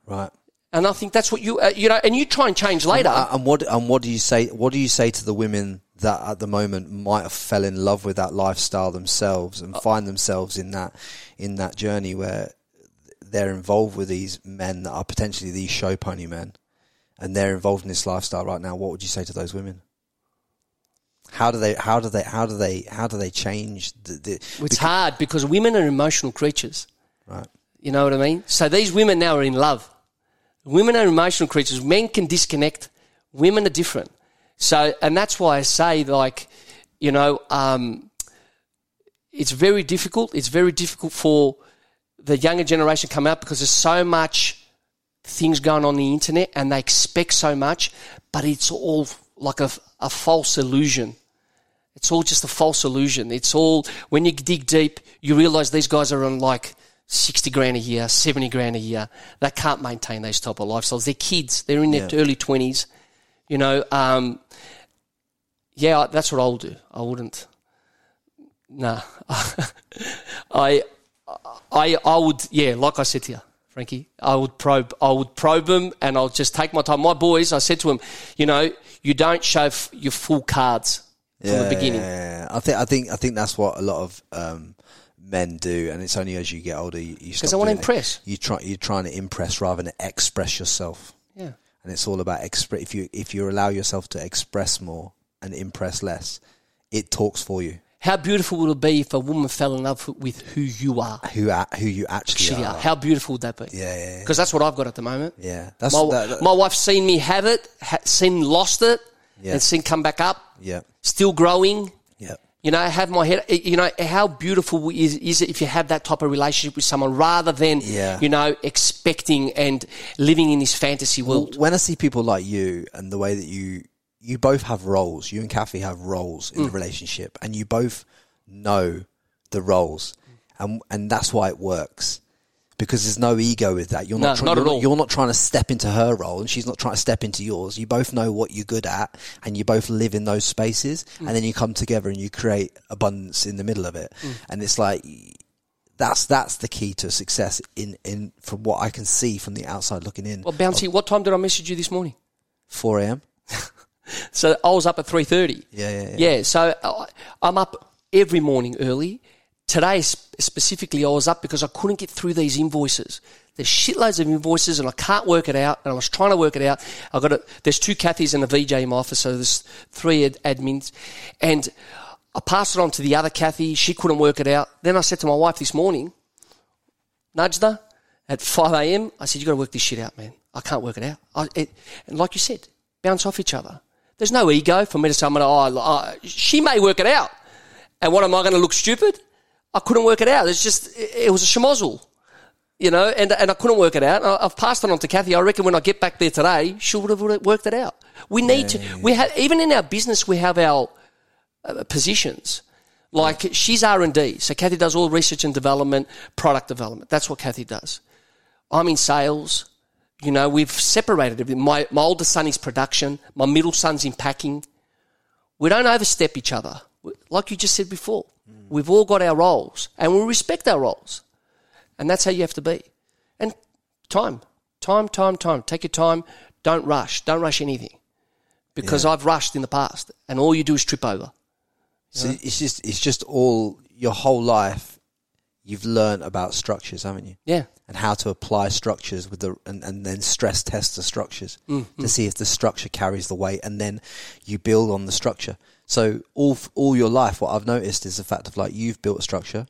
right. And I think that's what you, uh, you know, and you try and change later. Uh, and what and what do you say? What do you say to the women that at the moment might have fell in love with that lifestyle themselves Uh, and find themselves in that in that journey where they're involved with these men that are potentially these show pony men, and they're involved in this lifestyle right now? What would you say to those women? How do they? How do they? How do they? How do they change? The, the, It's hard because women are emotional creatures. right. You know what I mean? So these women now are in love. Women are emotional creatures. Men can disconnect. Women are different. So, and that's why I say, like, you know, um, it's very difficult. It's very difficult for the younger generation to come out because there's so much things going on, the internet and they expect so much, but it's all like a, a false illusion. It's all just a false illusion. It's all, when you dig deep, you realize these guys are on like 60 grand a year, 70 grand a year. They can't maintain those type of lifestyles. They're kids. They're in their Yeah. early 20s. You know, um, yeah, that's what I'll do. I wouldn't. Nah. I, I, I would, yeah, like I said to you, Frankie, I would probe, I would probe them and I'll just take my time. My boys, I said to them, you know, you don't show f- your full cards from the beginning. Yeah, I think I think I think that's what a lot of um, men do, and it's only as you get older you, stop. I doing it. impress. You try you're trying to impress rather than express yourself, Yeah. and it's all about express. If you if you allow yourself to express more and impress less, it talks for you. How beautiful would it be if a woman fell in love with who you are? Who a- who you actually Actually, are. How beautiful would that be? Yeah, yeah, yeah. Because that's what I've got at the moment. Yeah, that's My, that, that- my wife's seen me have it, ha- seen lost it, Yeah. and seen come back up, yeah, still growing. yeah. You know, have my head. You know, how beautiful is, is it if you have that type of relationship with someone rather than, Yeah. you know, expecting and living in this fantasy world. When I see people like you and the way that you you both have roles, you and Kathy have roles Mm. in the relationship, and you both know the roles, and and that's why it works. Because there's no ego with that. You're No, not, try- not you're, at all. you're not trying to step into her role, and she's not trying to step into yours. You both know what you're good at, and you both live in those spaces, Mm. and then you come together and you create abundance in the middle of it. Mm. And it's like that's that's the key to success in in from what I can see from the outside looking in. Well, Bouncy, what time did I message you this morning? 4 a.m. So I was up at three thirty. Yeah, yeah, yeah. Yeah, so I- I'm up every morning early. Today specifically, I was up because I couldn't get through these invoices. There's shitloads of invoices, and I can't work it out. And I was trying to work it out. I got a, there's two Cathys and a VJ in my office, so there's three ad- admins, and I passed it on to the other Kathy. She couldn't work it out. Then I said to my wife this morning, her at 5 a.m. I said, "You got to work this shit out, man. I can't work it out." I, it, and like you said, bounce off each other. There's no ego for me to say. Oh, oh, she may work it out, and what am I going to look stupid? I couldn't work it out. It's just it, it was a schmozzle, you know, and and I couldn't work it out. I, I've passed it on to Kathy. I reckon when I get back there today, she would have worked it out. We need to. We have even in our business, we have our uh, positions. Like she's R and D, so Kathy does all research and development, product development. That's what Kathy does. I'm in sales. You know, we've separated everything. My my older son is production. My middle son's in packing. We don't overstep each other, like you just said before. We've all got our roles, and we respect our roles, and that's how you have to be. And time, time, time, time. Take your time. Don't rush. Don't rush anything, because I've rushed in the past, and all you do is trip over. So it's just it's just all your whole life. You've learned about structures, haven't you? Yeah. And how to apply structures with the and, and then stress test the structures Mm-hmm. to see if the structure carries the weight, and then you build on the structure. So all all your life, what I've noticed is the fact of like you've built a structure,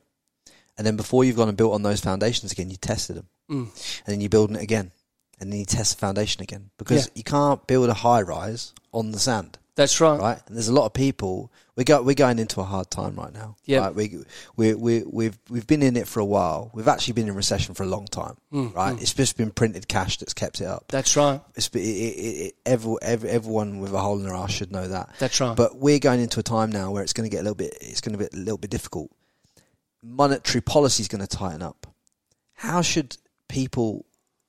and then before you've gone and built on those foundations again, you tested them, Mm. and then you build it again, and then you test the foundation again because Yeah. you can't build a high rise on the sand That's right. right? And there's a lot of people. We go, we're going into a hard time right now. Yeah. right? we we we we've we've been in it for a while. We've actually been in recession for a long time, Mm, right? It's just been printed cash that's kept it up. That's right. It's it, it, it, every, every, everyone with a hole in their ass should know that. That's right. But we're going into a time now where it's going to get a little bit. It's going to be a little bit difficult. Monetary policy is going to tighten up. How should people,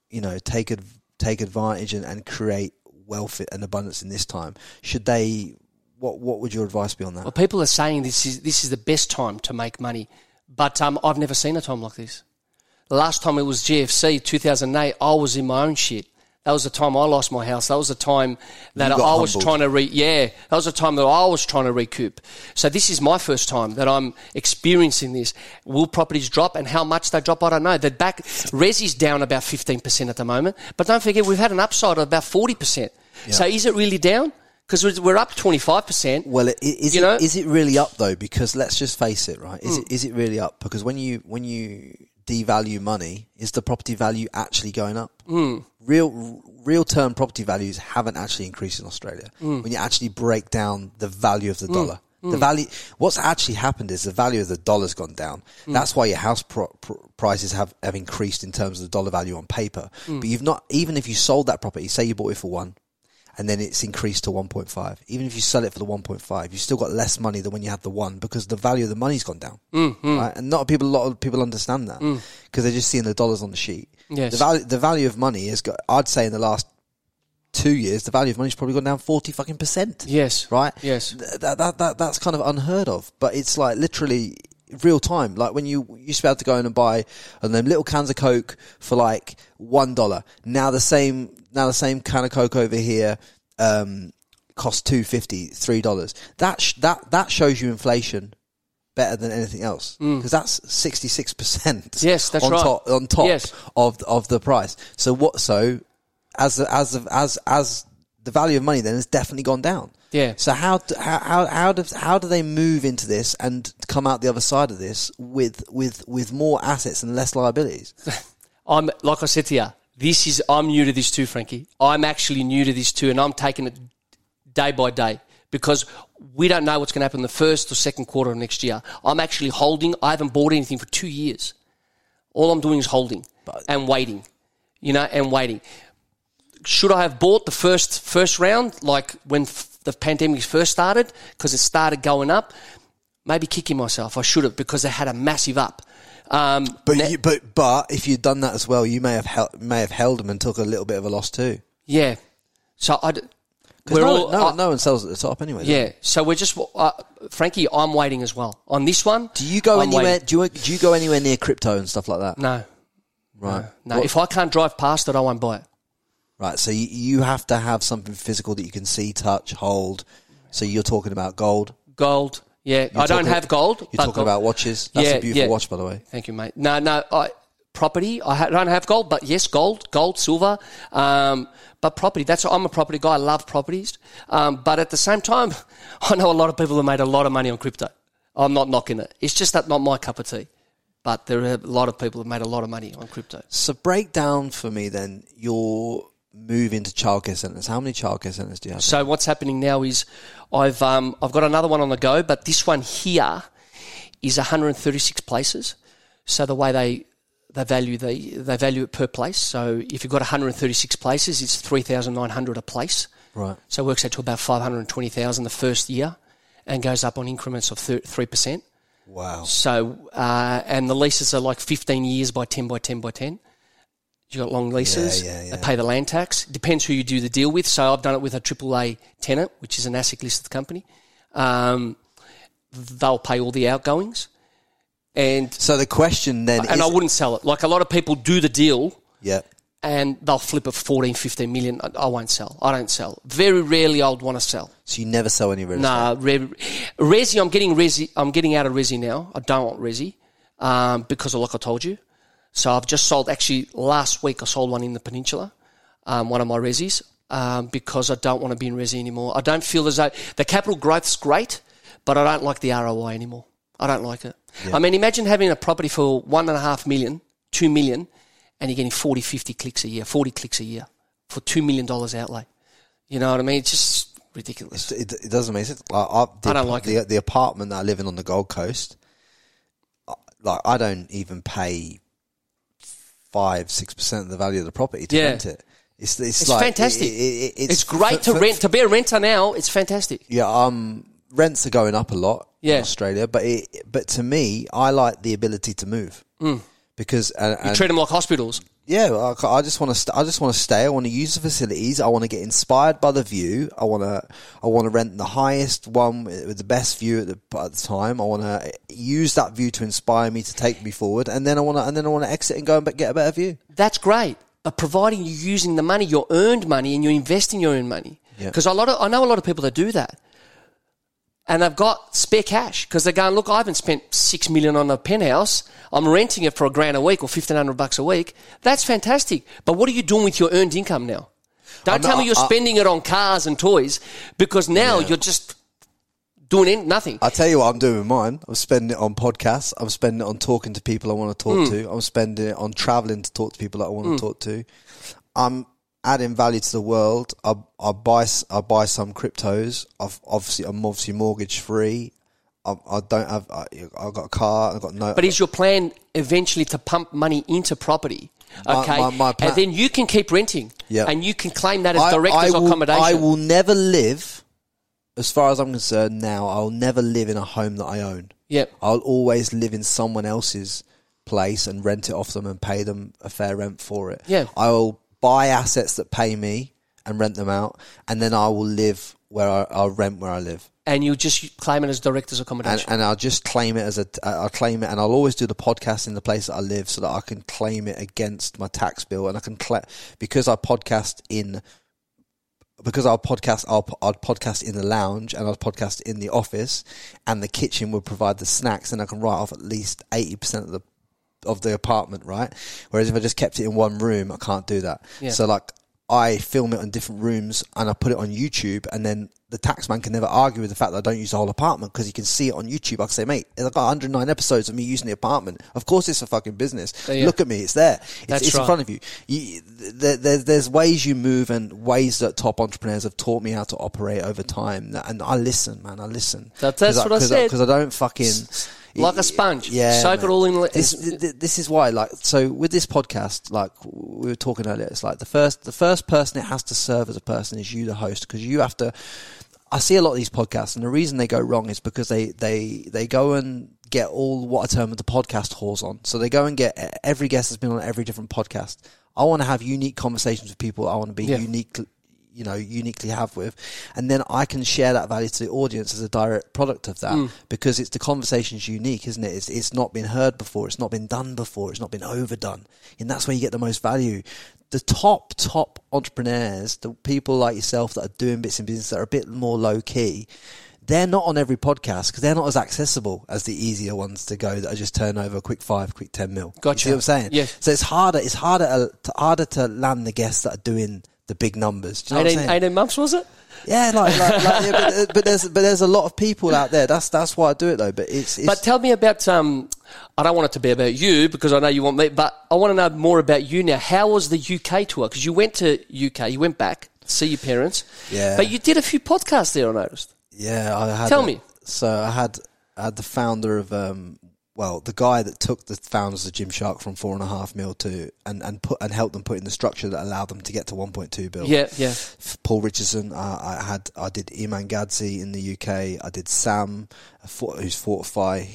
you know, take take advantage and, and create wealth and abundance in this time? Should they? What What would your advice be on that? Well, people are saying this is this is the best time to make money, but um, I've never seen a time like this. The last time it was GFC, 2008, I was in my own shit. That was the time I lost my house. That was the time that I got was trying to re. Yeah, that was the time that I was trying to recoup. So this is my first time that I'm experiencing this. Will properties drop and how much they drop? I don't know. The back resi's down about 15% at the moment, but don't forget we've had an upside of about 40%. So is it really down? Because we're up 25%. Well, i- is You it know? is it really up though? Because let's just face it, right? Is hmm. it is it really up? Because when you when you devalue money is the property value actually going up. Mm. Real real term property values haven't actually increased in Australia. Hmm. When you actually break down the value of the hmm. dollar. Hmm. The value, what's actually happened is the value of the dollar's gone down. That's why your house pro- pro- prices have, have increased in terms of the dollar value on paper. But you've not, even if you sold that property, say you bought it for one, and then it's increased to 1.5. Even if you sell it for the 1.5, you've still got less money than when you had the one because the value of the money's gone down. Mm-hmm. Right? And not people, a lot of people understand that mm. because they're just seeing the dollars on the sheet. Yes. The value, the value of money has got, I'd say in the last two years, the value of money's probably gone down 40 fucking percent. Yes. Right? Yes. Th- That, that, that, that's kind of unheard of, but it's like literally real time. Like when you you used to be able to go in and buy and them little cans of Coke for like one dollar. Now the same now the same can of Coke over here um costs two fifty, three dollars. That sh- that that shows you inflation better than anything else because that's sixty six percent. Mm. Yes, that's on right. top on top Yes. of of the price. So what? So as as as as the value of money then has definitely gone down. Yeah. So how how how how does how do they move into this and come out the other side of this with with with more assets and less liabilities? I'm like I said to you, this is I'm new to this too, Frankie. I'm actually new to this too, and I'm taking it day by day because we don't know what's going to happen in the first or second quarter of next year. I'm actually holding. I haven't bought anything for two years. All I'm doing is holding and waiting, you know, and waiting. Should I have bought the first first round, like when the pandemic first started, because it started going up? Maybe kicking myself. I should have because they had a massive up. Um, But ne- you, but but if you'd done that as well, you may have held, may have held them and took a little bit of a loss too. Yeah. So I. We're no, all. no, I- no one sells at the top anyway. Yeah. So we're just. Uh, Frankie, I'm waiting as well on this one. Do you go I'm anywhere? waiting. Do you do you go anywhere near crypto and stuff like that? No. Right. No. What- If I can't drive past it, I won't buy it. Right. So you, you have to have something physical that you can see, touch, hold. So you're talking about gold. Gold. Yeah. You're I don't have gold. You're talking gold- about watches. That's Yeah, a beautiful yeah. watch, by the way. Thank you, mate. No, no. I, property. I ha- don't have gold, but yes, gold, gold, silver. Um, but property. That's what I'm a property guy. I love properties. Um, but at the same time, I know a lot of people have made a lot of money on crypto. I'm not knocking it. It's just that not my cup of tea. But there are a lot of people who have made a lot of money on crypto. So break down for me then your move into childcare centres. How many childcare centres do you have? So what's happening now is I've um, I've got another one on the go, but this one here is 136 places. So the way they they value the they value it per place. So if you've got 136 places, it's 3,900 a place. right. So it works out to about 520,000 the first year, and goes up on increments of three percent. Wow. So uh, and the leases are like 15 years by 10 by 10 by 10. You got long leases. Yeah, yeah, yeah. They pay the land tax. Depends who you do the deal with. So I've done it with a AAA tenant, which is an ASIC listed company. Um, they'll pay all the outgoings, and So the question then and is, I wouldn't sell it. Like a lot of people do the deal yeah. and they'll flip it 14, 15 million. I, I won't sell. I don't sell. Very rarely I'd want to sell. So you never sell any real estate. Nah, re- resi. I'm getting resi. I'm getting out of resi now. I don't want resi um, because of like I told you. So I've just sold. Actually, last week I sold one in the peninsula, um, one of my resis, um, because I don't want to be in resi anymore. I don't feel as though the capital growth's great, but I don't like the ROI anymore. I don't like it. I mean, imagine having a property for one and a half million, two million, and you're getting 40, 50 clicks a year, 40 clicks a year for $2 million outlay. You know what I mean? It's just ridiculous. It, it doesn't make sense. Like, I, the, I don't like the, the apartment that I live in on the Gold Coast. Like I don't even pay five six percent of the value of the property to Yeah. rent it. It's it's, It's like, fantastic. it- it- it- It's, great for- to for- rent. To be a renter now, it's fantastic. Yeah, um, rents are going up a lot in Yeah. Australia, but it, but to me, I like the ability to move because and, Mm. You treat them like hospitals. Yeah, I, I just want to. St- I just want to stay. I want to use the facilities. I want to get inspired by the view. I want to. I want to rent the highest one with the best view at the, at the time. I want to use that view to inspire me to take me forward, and then I want to. And then I want to exit and go and get a better view. That's great. But providing you're using the money, your earned money, and you're investing your own money. Yeah. Because a lot of I know a lot of people that do that, and they've got spare cash because they're going, look, I haven't spent six million on a penthouse. I'm renting it for a grand a week or fifteen hundred bucks a week. That's fantastic. But what are you doing with your earned income now? Don't I'm tell not- me you're I- spending it on cars and toys because now you're just doing nothing. I tell you what I'm doing with mine. I'm spending it on podcasts. I'm spending it on talking to people I want to talk hmm. to. I'm spending it on traveling to talk to people that I want to hmm. talk to. I'm adding value to the world. I, I buy I buy some cryptos. I've obviously I'm obviously mortgage free. I, I don't have. I, I've got a car. I've got no. But is your plan eventually to pump money into property? My- Okay, my- my plan- and then you can keep renting, Yeah. and you can claim that as I- director's I will, accommodation. I will never live, as far as I'm concerned now, I'll never live in a home that I own. Yep. I'll always live in someone else's place and rent it off them and pay them a fair rent for it. Yeah. I will buy assets that pay me and rent them out, and then I will live where I, I'll rent where I live. and you just claim it as director's And, accommodation. and I'll just claim it as a, I'll claim it, and I'll always do the podcast in the place that I live, so that I can claim it against my tax bill, and I can cla because I podcast in, because I'll podcast, I'll, I'd podcast in the lounge, and I'll podcast in the office, and the kitchen would provide the snacks, and I can write off at least eighty percent of the of the apartment, right? Whereas if I just kept it in one room, I can't do that. Yeah. So like I film it in different rooms and I put it on YouTube and then the taxman can never argue with the fact that I don't use the whole apartment because you can see it on YouTube. I can say, mate, I've got 109 episodes of me using the apartment. Of course it's a fucking business. Uh, yeah. Look at me, it's there. It's, it's in front of you. you there, there's, there's ways you move and ways that top entrepreneurs have taught me how to operate over time. And I listen, man, I listen. That- that's what I said. Because I don't fucking... Like a sponge. Yeah, Soak it all in- This, th- th- this is why, like, so with this podcast, like we were talking earlier, it's like the first, the first person it has to serve as a person is you, the host, because you have to. I see a lot of these podcasts, and the reason they go wrong is because they they they go and get all what I term the podcast whores on. So they go and get every guest that's been on every different podcast. I want to have unique conversations with people. I want to be Yeah. unique you know uniquely have with and then i can share that value to the audience as a direct product of that Mm. because it's the conversation's unique isn't it it's, it's not been heard before it's not been done before it's not been overdone and that's where you get the most value the top top entrepreneurs the people like yourself that are doing bits in business that are a bit more low key they're not on every podcast because they're not as accessible as the easier ones to go that are just turn over a quick five, quick ten mil. You Gotcha. see what I'm saying? Yeah. So it's harder. It's harder. uh, To, harder to land the guests that are doing the big numbers. Do you know what I'm 18, saying? 18 months was it? Yeah, like, like, like yeah, but, but there's but there's a lot of people out there. That's that's why I do it though. But it's, it's But tell me about. Um, I don't want it to be about you because I know you want me, but I want to know more about you now. How was the UK tour? Because you went to UK, you went back to see your parents. Yeah. But you did a few podcasts there. I noticed. Yeah, I had. Tell a- me. So I had I had the founder of um, well, the guy that took the founders of Gymshark from four and a half mil to and and put and helped them put in the structure that allowed them to get to one point two bill. Yeah, yeah. Paul Richardson. Uh, I had I did Iman Gadzi in the UK. I did Sam, who's Fortify.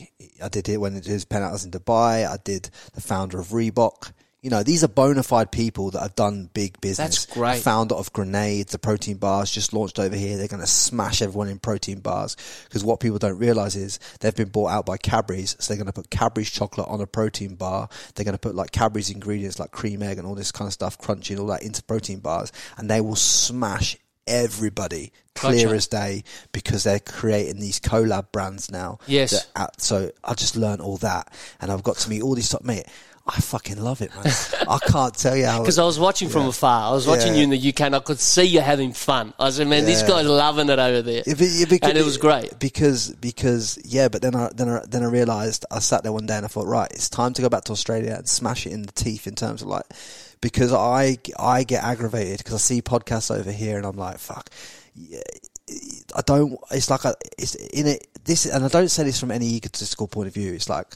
I did it when it was penalties in Dubai. I did the founder of Reebok. You know, these are bona fide people that have done big business. That's great. Founder of Grenades, the protein bars just launched over here. They're going to smash everyone in protein bars because what people don't realize is they've been bought out by Cadbury's. So they're going to put Cadbury's chocolate on a protein bar. They're going to put like Cadbury's ingredients like cream egg and all this kind of stuff, crunchy and all that into protein bars. And they will smash everybody clear Gotcha. as day because they're creating these collab brands now. Yes. that- so I just learned all that and I've got to meet all these top mate. I fucking love it, man. I can't tell you how. Because I was watching from afar. I was watching Yeah. you in the UK and I could see you having fun. I said, man, this guy's loving it over there. Yeah, yeah, because- and it was great. because because yeah. But then I then I then I realised I sat there one day and I thought, right, it's time to go back to Australia and smash it in the teeth in terms of like because I I get aggravated because I see podcasts over here and I'm like, fuck. Yeah, I don't. It's like a. It's in it. This and I don't say this from any egotistical point of view. It's like.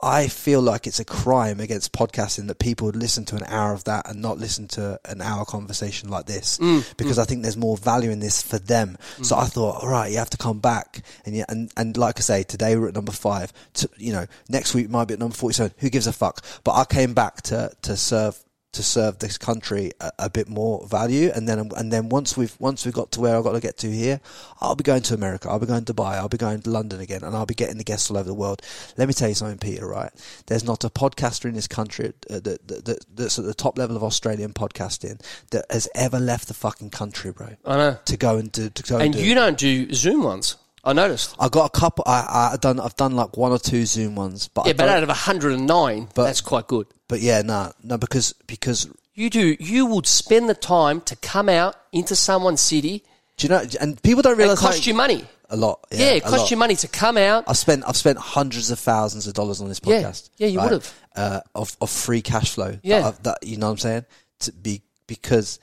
I feel like it's a crime against podcasting that people would listen to an hour of that and not listen to an hour conversation like this mm, mm. because I think there's more value in this for them. Mm. So I thought, all right, you have to come back and yeah, and, and like I say, today we're at number five. To, you know, next week might be at number forty-seven. Who gives a fuck? But I came back to to serve to serve this country a, a bit more value, and then and then once we've once we've got to where I've got to get to here, I'll be going to America, I'll be going to Dubai, I'll be going to London again, and I'll be getting the guests all over the world. Let me tell you something, Peter. Right? There's not a podcaster in this country uh, that, that, that that's at the top level of Australian podcasting that has ever left the fucking country, bro. I know. To go and do to go and, And do you it. don't do Zoom ones. I noticed. I got a couple. I I done. I've done like one or two Zoom ones, but Yeah, I but out of 109, But- that's quite good. But yeah, no, no, because because You do. You would spend the time to come out into someone's city. do you know? And people don't It realize how- cost you money. a lot. Yeah, Yeah, it costs lot. you money to come out. I've spent I've spent hundreds of thousands of dollars on this podcast. Yeah, you right? would've. uh, of of free cash flow. Yeah. that, that you know what I'm saying to be because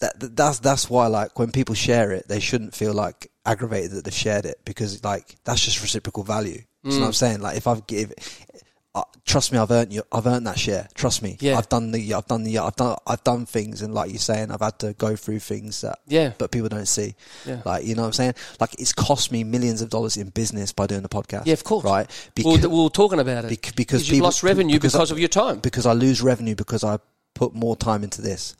that, that that's that's why like when people share it, they shouldn't feel like aggravated that they've shared it because like that's just reciprocal value. You know what Mm. I'm saying? Like if I've give. Uh, trust me, I've earned you. I've earned that share. Trust me. Yeah. I've done the. I've done the. I've done. I've done things, and like you're saying, I've had to go through things that. Yeah. But people don't see. Yeah. Like you know what I'm saying. Like it's cost me millions of dollars in business by doing the podcast. Yeah, of course. Right. we were, we were talking about it bec- because you've people- lost revenue because because, I- of your time. because I lose revenue because I put more time into this.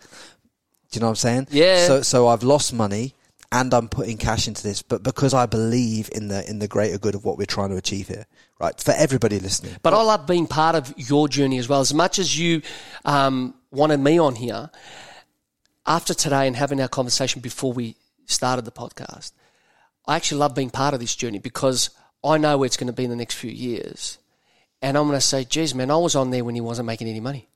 Do you know what I'm saying? Yeah. So so I've lost money and I'm putting cash into this, but because I believe in the in the greater good of what we're trying to achieve here, right? For everybody listening. But I love being part of your journey as well. As much as you um, wanted me on here, after today and having our conversation before we started the podcast, I actually love being part of this journey because I know where it's going to be in the next few years. And I'm going to say, geez, man, I was on there when he wasn't making any money.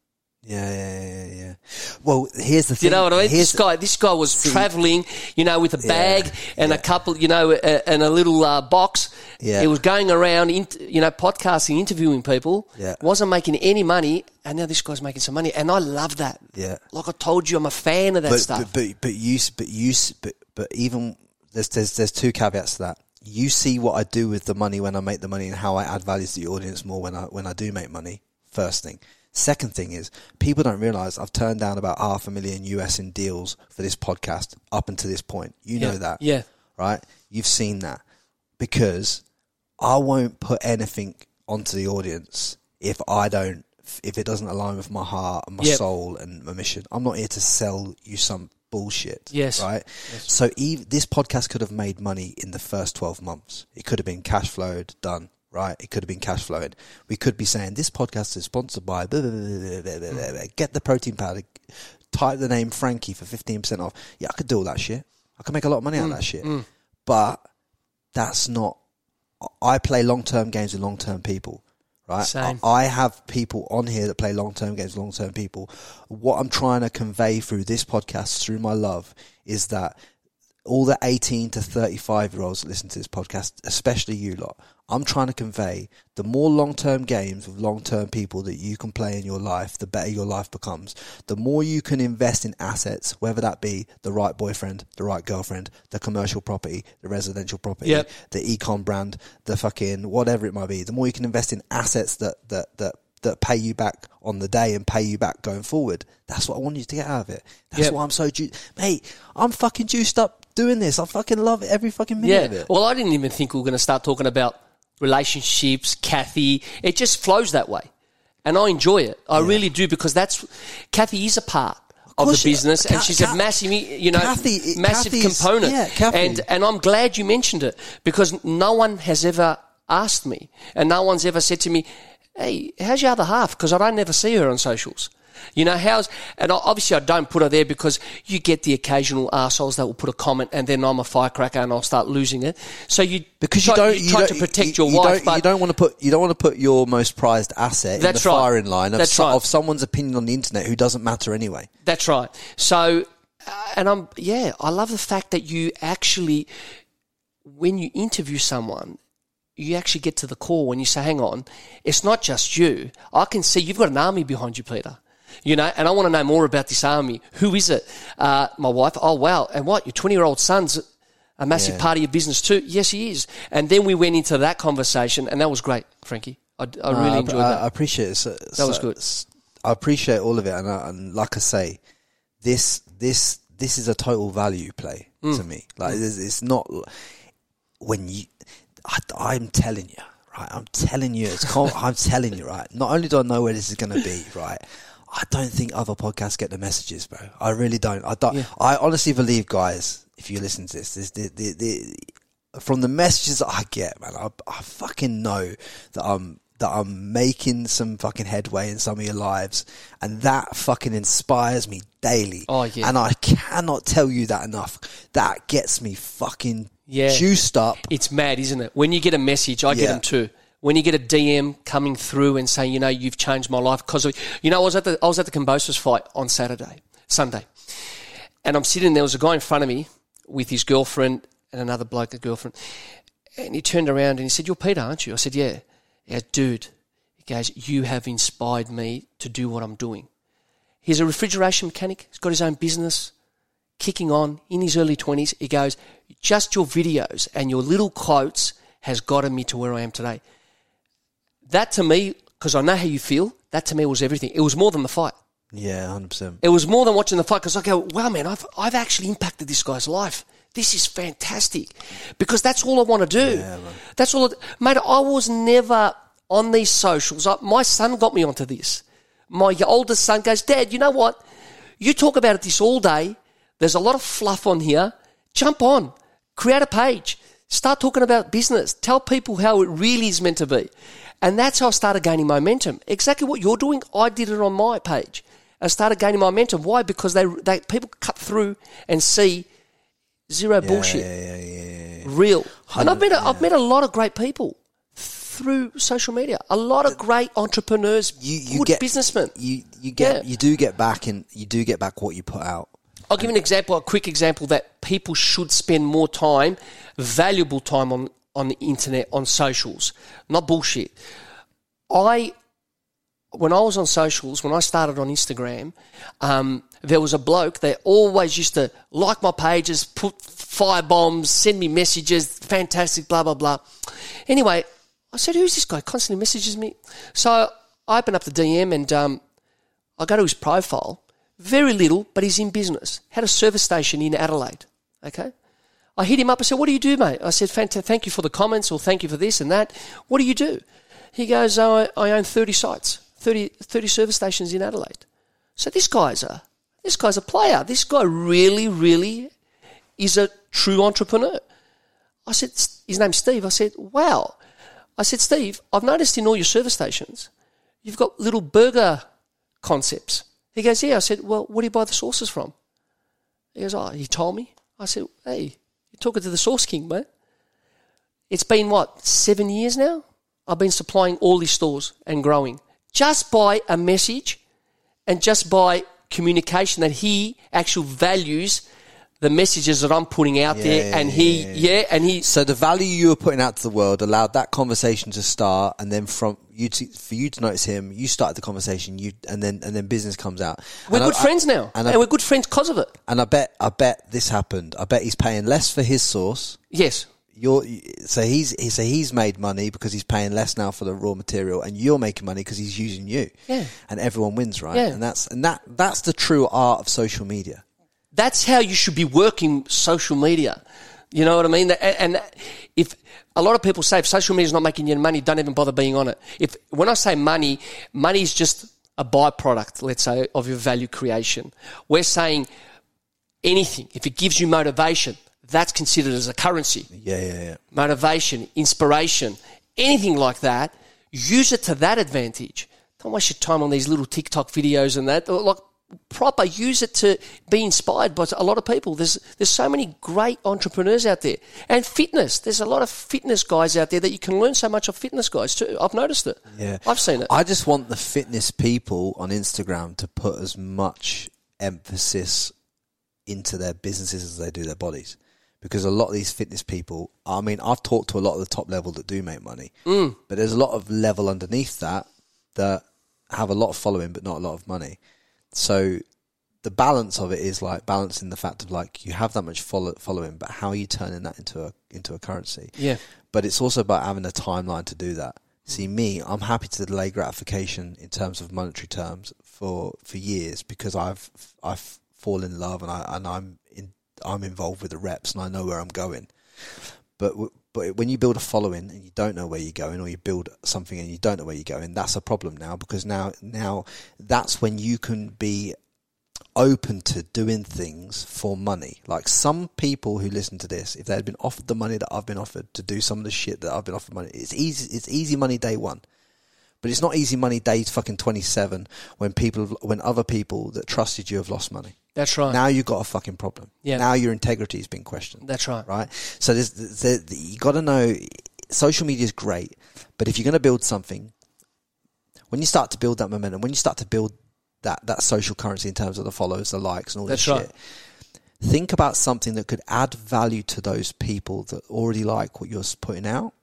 Yeah, yeah, yeah, yeah. Well, here's the thing. You know what I mean? Here's This guy, this guy was traveling, you know, with a bag and a couple, you know, a, and a little uh, box. Yeah. He was going around, in, you know, podcasting, interviewing people. Yeah. Wasn't making any money, and now this guy's making some money, and I love that. Yeah. Like I told you, I'm a fan of that but, stuff. But, but but you but you but but even there's there's there's two caveats to that. You see what I do with the money when I make the money and how I add value to the audience more when I when I do make money. First thing. Second thing is people don't realize I've turned down about half a million US in deals for this podcast up until this point. You know that, Yeah. right? You've seen that because I won't put anything onto the audience if I don't, if it doesn't align with my heart and my Yep. soul and my mission. I'm not here to sell you some bullshit. Yes. Right. So ev this podcast could have made money in the first 12 months. It could have been cash flowed, done. Right. It could have been cash flowing. We could be saying this podcast is sponsored by blah, blah, blah, get the protein powder, type the name Frankie for 15% off. Yeah, I could do all that shit. I could make a lot of money out of mm, that shit. Mm. But that's not I play long term games with long term people. Right. Same. I, I have people on here that play long term games with long term people. What I'm trying to convey through this podcast, through my love, is that all the 18 to 35 year olds that listen to this podcast, especially you lot, I'm trying to convey the more long term games with long term people that you can play in your life, the better your life becomes. The more you can invest in assets, whether that be the right boyfriend, the right girlfriend, the commercial property, the residential property, Yep. the econ brand, the fucking whatever it might be, the more you can invest in assets that, that, that, that pay you back on the day and pay you back going forward. That's what I want you to get out of it. That's Yep. why I'm so ju- mate. I'm fucking juiced up doing this. I fucking love it every fucking minute of Yeah. it. Well, I didn't even think we were going to start talking about relationships, Kathy. It just flows that way. And I enjoy it. I really do because that's, Kathy is a part of, the business and she's a massive, you know, Kathy- massive Kathy's- component. yeah, Kathy. And, and I'm glad you mentioned it because no one has ever asked me and no one's ever said to me, hey, how's your other half? Because I don't never see her on socials. You know, how's, and obviously I don't put her there because you get the occasional arseholes that will put a comment and then I'm a firecracker and I'll start losing it. So you, because try, you don't, you try don't- to protect you- your you wife, Don't, but you don't want to put you don't want to put your most prized asset in the right. firing line of, so- right. of someone's opinion on the internet who doesn't matter anyway. That's right. So, uh, and I'm, yeah, I love the fact that you actually, when you interview someone, you actually get to the core when you say, hang on, it's not just you. I can see you've got an army behind you, Peter. You know, and I want to know more about this army. Who is it? Uh, my wife. Oh, wow. And what? Your 20 year old son's a massive Yeah. part of your business too? Yes, he is. And then we went into that conversation, and that was great, Frankie. I, I really enjoyed I, that. I appreciate it. So, That was good. I appreciate all of it, and, I, and like I say, this this this is a total value play Mm. to me. Like it's, it's not when you. I, am telling you, right? I'm telling you, it's. con- I'm telling you, right? Not only do I know where this is going to be, right? I don't think other podcasts get the messages, bro. I really don't. I don't. Yeah. I honestly believe, guys, if you listen to this, this the, the, the, from the messages that I get, man, I, I fucking know that I'm that I'm making some fucking headway in some of your lives, and that fucking inspires me daily. Oh, yeah. and I cannot tell you that enough. That gets me fucking Yeah. juiced up. It's mad, isn't it? When you get a message, I get them too. When you get a DM coming through and saying, you know, you've changed my life because you know, I was at the I was at the Kambosos fight on Saturday, Sunday, and I'm sitting there. Was a guy in front of me with his girlfriend and another bloke, a girlfriend. And he turned around and he said, You're Peter, aren't you? I said, Yeah. He goes, Dude, he goes, You have inspired me to do what I'm doing. He's a refrigeration mechanic. He's got his own business, kicking on in his early 20s. He goes, Just your videos and your little quotes has gotten me to where I am today. That to me, because I know how you feel, that to me was everything. It was more than the fight. Yeah, hundred percent. It was more than watching the fight because I go, wow, man, I've, I've actually impacted this guy's life. This is fantastic because that's all I want to do. that's all, I, mate. I was never on these socials. I, my son got me onto this. My oldest son goes, Dad, you know what? You talk about this all day. There's a lot of fluff on here. Jump on, create a page, start talking about business. Tell people how it really is meant to be. And that's how I started gaining momentum. Exactly what you're doing, I did it on my page. I started gaining momentum. Why? Because they, they people cut through and see zero bullshit, Yeah, yeah, yeah, yeah. real. And I've met a, I've met a lot of great people through social media. A lot of great entrepreneurs, You you good get businessmen. You you get Yeah. you do get back and you do get back what you put out. I'll give an example, a quick example that people should spend more time, valuable time on, on the internet, on socials, not bullshit. I, when I was on socials, when I started on Instagram, um, there was a bloke that always used to like my pages, put fire bombs, send me messages, fantastic, blah, blah, blah. Anyway, I said, who's this guy? Constantly messages me. So I opened up the DM and um, I go to his profile. Very little, but he's in business. Had a service station in Adelaide. Okay. I hit him up. I said, "What do you do, mate?" I said, "Fanta- "Thank you for the comments, or thank you for this and that. What do you do?" He goes, oh, I, "I own thirty sites, 30, 30 service stations in Adelaide." So this guy's a this guy's a player. This guy really, really is a true entrepreneur. I said, his name's Steve. I said, wow. I said, Steve, I've noticed in all your service stations, you've got little burger concepts. He goes, yeah. I said, well, where do you buy the sauces from? He goes, oh, he told me. I said, hey, talking to the Sauce King, mate. It's been, what, seven years now? I've been supplying all these stores and growing just by a message and just by communication that he actually values the messages that I'm putting out there, yeah, and he, yeah, and he, So the value you were putting out to the world allowed that conversation to start, and then from you to for you to notice him, you started the conversation. You and then and then business comes out. we're And good I- friends now, and and, I- we're good friends because of it. And I bet I bet this happened. I bet he's paying less for his sauce. Yes, You're so he's he- so he's made money because he's paying less now for the raw material, and you're making money because he's using you. Yeah. and everyone wins, right? Yeah. And that's and that that's the true art of social media. That's how you should be working social media. You know what I mean? And, and if a lot of people say if social media is not making you money, don't even bother being on it. If when I say money, money is just a byproduct, let's say, of your value creation. We're saying anything if it gives you motivation, that's considered as a currency. Yeah, yeah, yeah. Motivation, inspiration, anything like that. Use it to that advantage. Don't waste your time on these little TikTok videos and that. Like proper, use it to be inspired by a lot of people. There's there's so many great entrepreneurs out there, and fitness. There's a lot of fitness guys out there that you can learn so much of fitness guys too. I've noticed it. Yeah, I've seen it. I just want the fitness people on Instagram to put as much emphasis into their businesses as they do their bodies, because a lot of these fitness people. I mean, I've talked to a lot of the top level that do make money, mm. but there's a lot of level underneath that that have a lot of following but not a lot of money. So the balance of it is like balancing the fact of like you have that much follow, following, but how are you turning that into a into a currency? Yeah. But it's also about having a timeline to do that. See me, I'm happy to delay gratification in terms of monetary terms for for years because I've I've fallen in love and I and I'm in I'm involved with the reps and I know where I'm going. But w- but when you build a following and you don't know where you're going, or you build something and you don't know where you're going, that's a problem now because now now that's when you can be open to doing things for money. Like some people who listen to this, if they had been offered the money that I've been offered to do some of the shit that I've been offered money, it's easy. It's easy money day one, but it's not easy money day fucking twenty seven when people when other people that trusted you have lost money. That's right. Now you've got a fucking problem. Yeah. Now your integrity has been questioned. That's right. Right. So there's, there, you got to know social media is great, but if you're going to build something, when you start to build that momentum, when you start to build that, that social currency in terms of the follows, the likes, and all That's this right. shit, think about something that could add value to those people that already like what you're putting out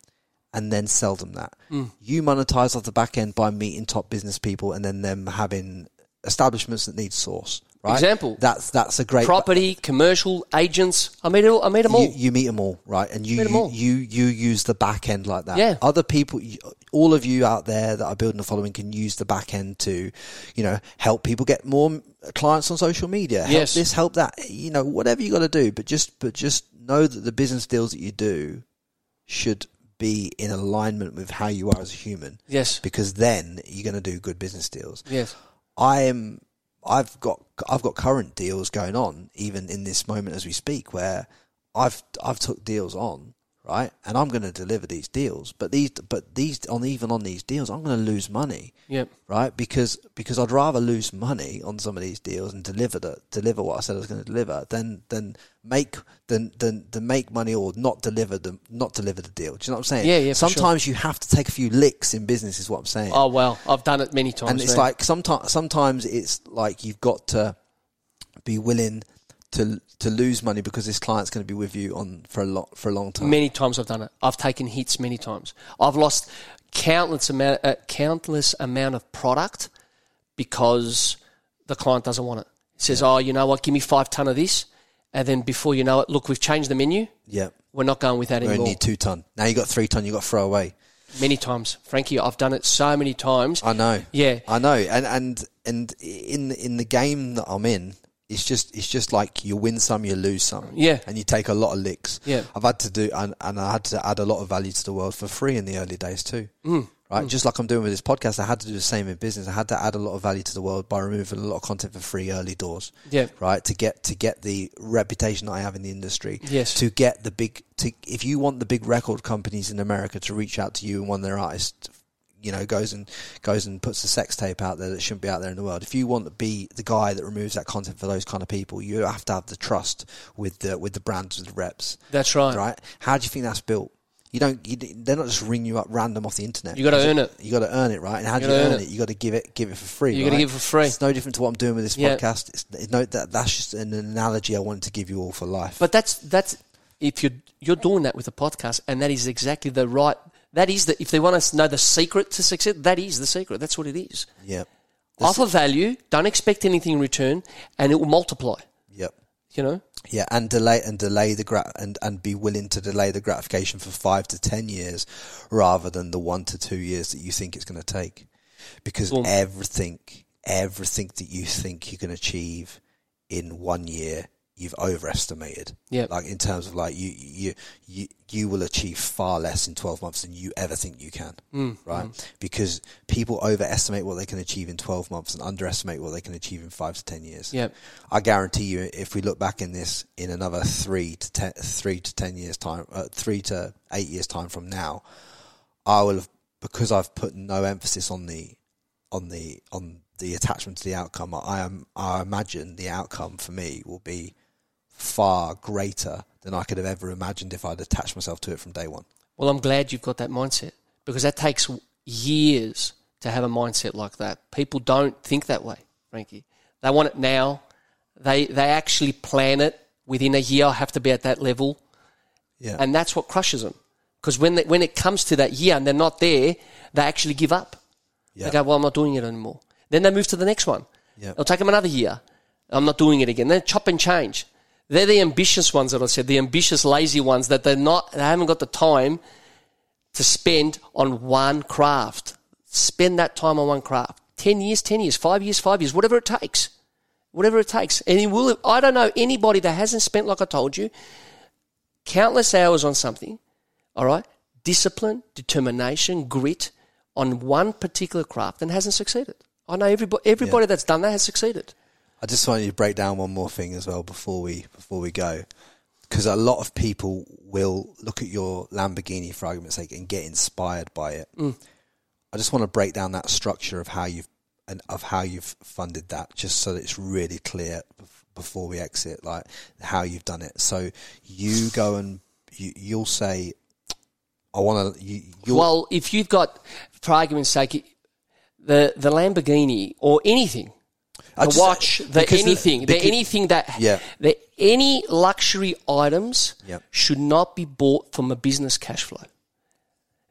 and then sell them that. Mm. You monetize off the back end by meeting top business people and then them having establishments that need sauce. Right? Example. That's that's a great Property, commercial, agents. I meet all. I meet them all. you, you meet them all, right? And you you, you you use the back end like that. Yeah. Other people, all of you out there that are building a following can use the back end to, you know, help people get more clients on social media. Help Yes. this, help that. You know, whatever you got to do, but just but just know that the business deals that you do should be in alignment with how you are as a human. Yes. Because then you're going to do good business deals. Yes. I am I've got I've got current deals going on even in this moment as we speak where I've I've took deals on right and I'm going to deliver these deals but these but these on even on these deals I'm going to lose money Yep. right because because I'd rather lose money on some of these deals and deliver the deliver what I said I was going to deliver than than make than than than make money or not deliver the not deliver the deal do you know what I'm saying Yeah, yeah, for sure. sometimes you have to take a few licks in business is what I'm saying Oh well, I've done it many times. and it's like sometimes sometimes it's like you've got to be willing to to lose money because this client's going to be with you on for a lot for a long time. Many times I've done it. I've taken hits many times. I've lost countless amount, uh, countless amount of product because the client doesn't want it. He says, "Oh, you know what? Give me five ton of this," and then before you know it, look, we've changed the menu. yeah, We're not going with that anymore. we only anymore. need two ton. Now you got three ton. You got to throw away. Many times, Frankie, I've done it so many times. I know. Yeah. I know. And and and in in the game that I'm in, it's just it's just like you win some, you lose some. Yeah. And you take a lot of licks. Yeah. I've had to do and, and I had to add a lot of value to the world for free in the early days too. Mm. Right, just like I'm doing with this podcast, I had to do the same in business. I had to add a lot of value to the world by removing a lot of content for free early doors. Yeah. right. To get to get the reputation that I have in the industry. Yes. To get the big to if you want the big record companies in America to reach out to you and want their artists, you know, goes and goes and puts a sex tape out there that shouldn't be out there in the world. If you want to be the guy that removes that content for those kind of people, you have to have the trust with the with the brands, with the reps. That's right. Right? How do you think that's built? You don't. You, they're not just ring you up random off the internet. You gotta earn it. You got to earn it, right? And how do You you gotta earn earn it? it. You got to give it, give it for free. You gotta give it for free. It's no different to what I'm doing with this Yeah. podcast. It's, it's no, that, that's just an analogy I wanted to give you all for life. But that's that's if you're you're doing that with a podcast, and that is exactly the right. That is the if they want to know the secret to success, that is the secret. That's what it is. yep, Offer value, don't expect anything in return, and it will multiply. yep. You know, Yeah, and delay and delay the grat and and be willing to delay the gratification for five to ten years, rather than the one to two years that you think it's going to take, because everything, everything that you think you can achieve in one year, you've overestimated. Yep. like in terms of like you you you you will achieve far less in twelve months than you ever think you can, Mm, right? Because people overestimate what they can achieve in twelve months and underestimate what they can achieve in five to ten years. Yep. I guarantee you, if we look back in this in another three to ten, three to ten years time, uh, three to eight years time from now, I will have because I've put no emphasis on the on the on the attachment to the outcome. I am I imagine the outcome for me will be far greater than I could have ever imagined if I'd attached myself to it from day one. well, I'm glad you've got that mindset because that takes years to have a mindset like that. People don't think that way, Frankie. They want it now. They they actually plan it within a year. I have to be at that level. Yeah, and that's what crushes them. Because when they, when it comes to that year and they're not there, they actually give up. yeah, They go, "Well, I'm not doing it anymore." Then they move to the next one. Yeah. It'll take them another year. I'm not doing it again. Then chop and change. They're the ambitious ones that I said, the ambitious, lazy ones that they're not. They haven't got the time to spend on one craft. Spend that time on one craft. Ten years, ten years, five years, five years, whatever it takes. Whatever it takes. And it will. I don't know anybody that hasn't spent, like I told you, countless hours on something, all right, discipline, determination, grit on one particular craft and hasn't succeeded. I know everybody, everybody that's done that has succeeded. I just wanted to break down one more thing as well before we before we go, because a lot of people will look at your Lamborghini for argument's sake and get inspired by it. Mm. I just want to break down that structure of how you've and of how you've funded that, just so that it's really clear before we exit, like how you've done it. So you go and you, you'll say, "I want to." You, Well, if you've got, for argument's sake, the, the Lamborghini or anything, I the watch, the because the- anything, the, anything that, Yeah. the any luxury items Yep. should not be bought from a business cash flow.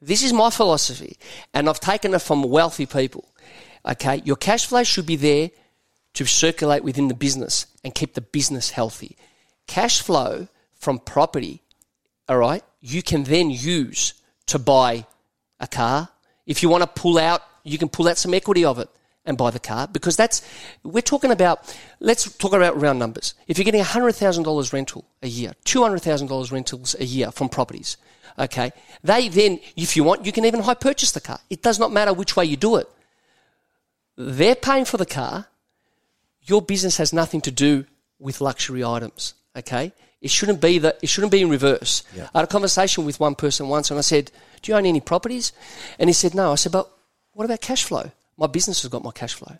This is my philosophy, and I've taken it from wealthy people. Okay, your cash flow should be there to circulate within the business and keep the business healthy. Cash flow from property, all right, you can then use to buy a car. If you want to pull out, you can pull out some equity of it and buy the car because that's, we're talking about, let's talk about round numbers. If you're getting $100,000 rental a year, $200,000 rentals a year from properties, okay, they then, if you want, you can even high purchase the car. It does not matter which way you do it. They're paying for the car. Your business has nothing to do with luxury items. Okay, it shouldn't be that. It shouldn't be in reverse. I had a conversation with one person once, and I said, "Do you own any properties?" And he said, "No." I said, "But what about cash flow? My business has got my cash flow."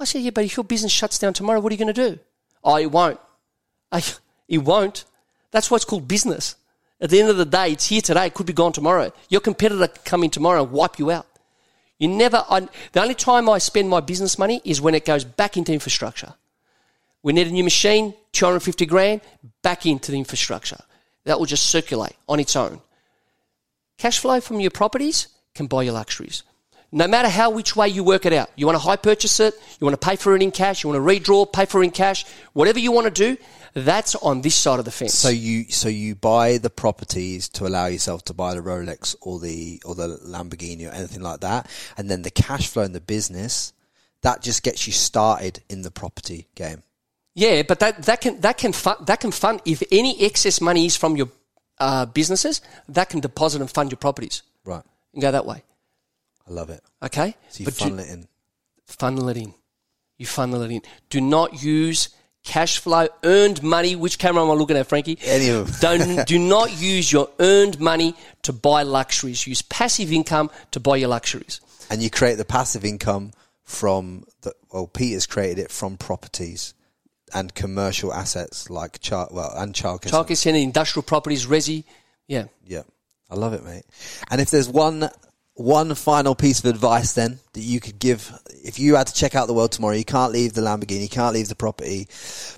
I said, "Yeah, but if your business shuts down tomorrow, what are you going to do?" Oh, it won't. I, it won't. That's why it's called business. At the end of the day, it's here today. It could be gone tomorrow. Your competitor could come in tomorrow and wipe you out. You never. I, the only time I spend my business money is when it goes back into infrastructure. We need a new machine, 250 grand, back into the infrastructure. That will just circulate on its own. Cash flow from your properties can buy your luxuries. No matter how which way you work it out. You want to high purchase it, you want to pay for it in cash, you want to redraw, pay for it in cash, whatever you want to do, that's on this side of the fence. So you so you buy the properties to allow yourself to buy the Rolex or the or the Lamborghini or anything like that, and then the cash flow in the business that just gets you started in the property game. Yeah, but that, that can that can fund, that can fund if any excess money is from your uh, businesses, that can deposit and fund your properties Right. and go that way. I love it. Okay, So you But do- funnel it in. funnel it in. You funnel it in. Do not use cash flow earned money. Which camera am I looking at, Frankie? Any of Don't do not use your earned money to buy luxuries. Use passive income to buy your luxuries. and you create the passive income from the well peter's created it from properties and commercial assets like child well and childcare Childcare centre, industrial properties, resi. Yeah. yeah i love it mate and if there's one one final piece of advice then that you could give if you had to check out the world tomorrow you can't leave the lamborghini you can't leave the property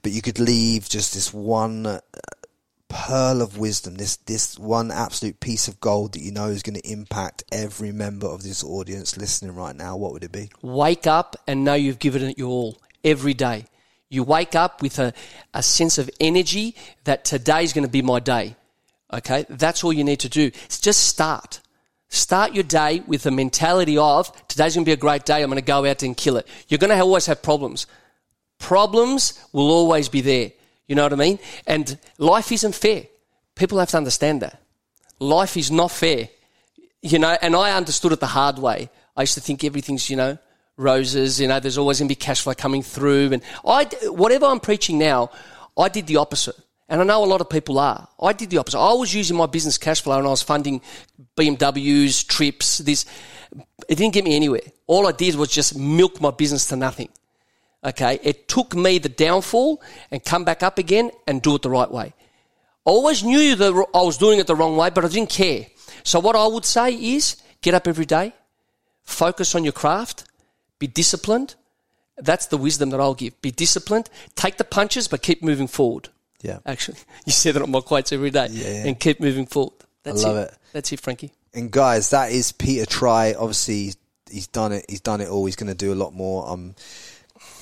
but you could leave just this one uh, pearl of wisdom this this one absolute piece of gold that you know is going to impact every member of this audience listening right now what would it be Wake up and know you've given it your all every day. You wake up with a, a sense of energy that today's going to be my day. Okay? That's all you need to do. It's just start. Start your day with the mentality of today's going to be a great day. I'm going to go out and kill it. You're going to always have problems. Problems will always be there. You know what I mean? And life isn't fair. People have to understand that. Life is not fair you know, and I understood it the hard way. I used to think everything's, you know, roses, you know, there's always going to be cash flow coming through. And I, whatever I'm preaching now, I did the opposite. And I know a lot of people are. I did the opposite. I was using my business cash flow and I was funding BMWs, trips, this. It didn't get me anywhere. All I did was just milk my business to nothing. Okay. It took me the downfall and come back up again and do it the right way. I always knew that I was doing it the wrong way, but I didn't care. So what I would say is get up every day, focus on your craft, be disciplined. That's the wisdom that I'll give. Be disciplined, take the punches, but keep moving forward. Yeah Actually, you say that on my quotes every day, Yeah. and keep moving forward. That's love it. That's it, Frankie. And guys, that is Peter Tri. Obviously, he's done it. He's done it all. He's going to do a lot more. Um,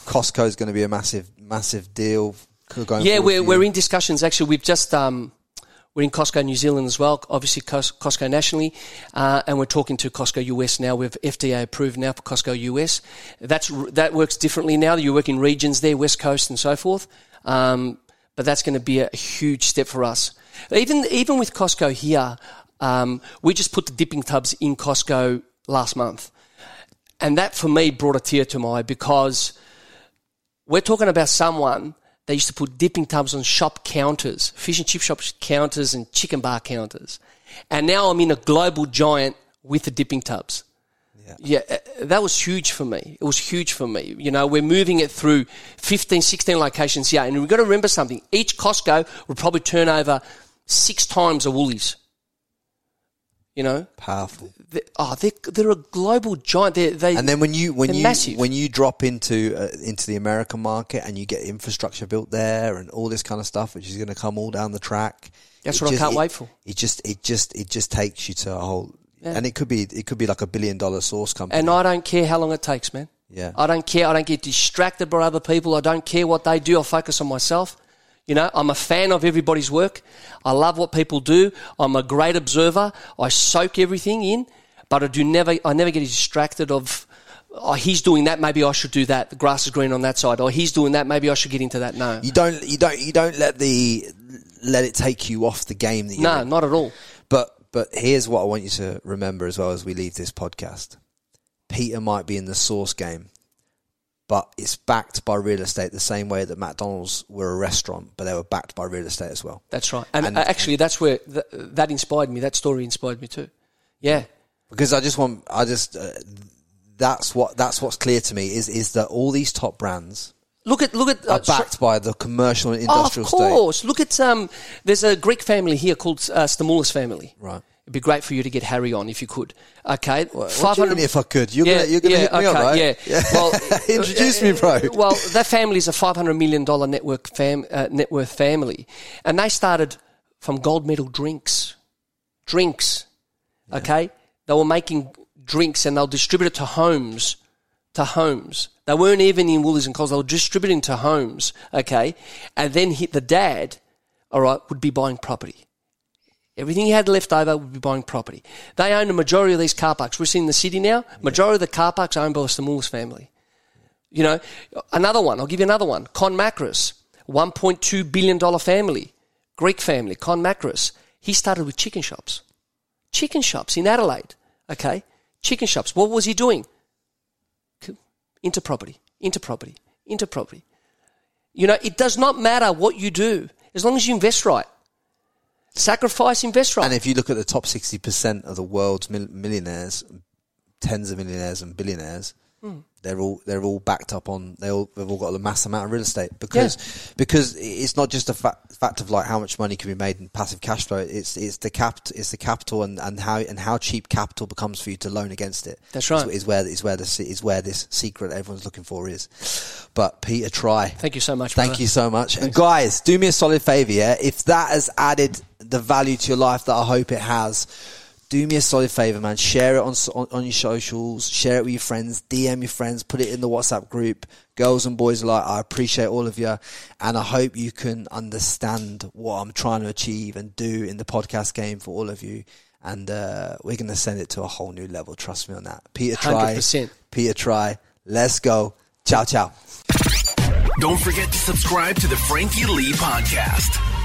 Costco's going to be a massive, massive deal. Going Yeah, we're, we're in discussions. Actually, we've just um, we're in Costco New Zealand as well. Obviously, Costco nationally, uh, and we're talking to Costco US now. We've FDA approved now for Costco US. That's that works differently now. You work in regions there, West Coast and so forth. Um, but that's going to be a huge step for us. Even even with Costco here, um, we just put the dipping tubs in Costco last month, and that for me brought a tear to my eye because we're talking about someone that used to put dipping tubs on shop counters, fish and chip shop counters and chicken bar counters. And now I'm in a global giant with the dipping tubs. Yeah. uh, that was huge for me. It was huge for me. You know, we're moving it through 15, 16 locations here. And we've got to remember something. Each Costco will probably turn over six times a Woolies. You know, Powerful. they, oh, they're, they're a global giant. They're, they And then when you when you massive. when you drop into uh, into the American market and you get infrastructure built there and all this kind of stuff, which is going to come all down the track. That's what I can't it- wait for. It just it just it just takes you to a whole, Yeah. and it could be it could be like a billion dollar sauce company. and I don't care how long it takes, man. Yeah. I don't care. I don't get distracted by other people. I don't care what they do. I focus on myself. You know, I'm a fan of everybody's work. I love what people do. I'm a great observer. I soak everything in, but I do never. I never get distracted of. Oh, he's doing that. Maybe I should do that. The grass is green on that side. Or he's doing that. Maybe I should get into that. No, you don't you don't you don't let the let it take you off the game that you're no, in. not at all. But but here's what I want you to remember as well as we leave this podcast. Peter might be in the sauce game, but it's backed by real estate the same way that McDonald's were a restaurant, but they were backed by real estate as well. That's right. And, And- uh, actually, that's where th- that inspired me. That story inspired me too. Yeah. Because I just want, I just, uh, that's what that's what's clear to me is is that all these top brands Look at look at uh, are backed by the commercial and Oh, industrial of state. course. Look at um. There's a Greek family here called uh, Stamoulis family. Right. It'd be great for you to get Harry on if you could. Okay. What you mean if I could? You're yeah, gonna, you're gonna yeah, hit me okay, up, right? Yeah. Well, introduce me, bro. Well, that family is a five hundred million dollar network fam, uh, net worth family, and they started from gold medal drinks, drinks. Okay, they were making drinks and they'll distribute it to homes, to homes. They weren't even in Woolies and Coles; they were distributing to homes. Okay, and then he, the dad, all right, would be buying property. Everything he had left over would be buying property. They own the majority of these car parks. We're seeing the city now. Majority of the car parks are owned by the Stamoulis family. You know, another one. I'll give you another one. Con point two billion dollar family, Greek family. Con Makris. He started with chicken shops, chicken shops in Adelaide. Okay, chicken shops. What was he doing? Into property, into property, into property. You know, it does not matter what you do as long as you invest right. Sacrifice, invest right. And if you look at the top 60% of the world's millionaires, tens of millionaires and billionaires, Hmm. They're all they're all backed up on they all they've all got a mass amount of real estate because because it's not just a fact, fact of like how much money can be made in passive cash flow it's it's the cap it's the capital and, and how and how cheap capital becomes for you to loan against it That's right. is, is where is where the se- is where this secret everyone's looking for is but Peter Tri Thank you so much. Thank brother. you so much. And guys, do me a solid favor, yeah? If that has added the value to your life that I hope it has, do me a solid favor, man. Share it on, on on your socials, share it with your friends, DM your friends, put it in the WhatsApp group. Girls and boys alike, I appreciate all of you. And I hope you can understand what I'm trying to achieve and do in the podcast game for all of you. And uh, we're going to send it to a whole new level. Trust me on that. Peter, Tri. 100%. Peter, Tri. Let's go. Ciao, ciao. Don't forget to subscribe to the Frankie Lee podcast.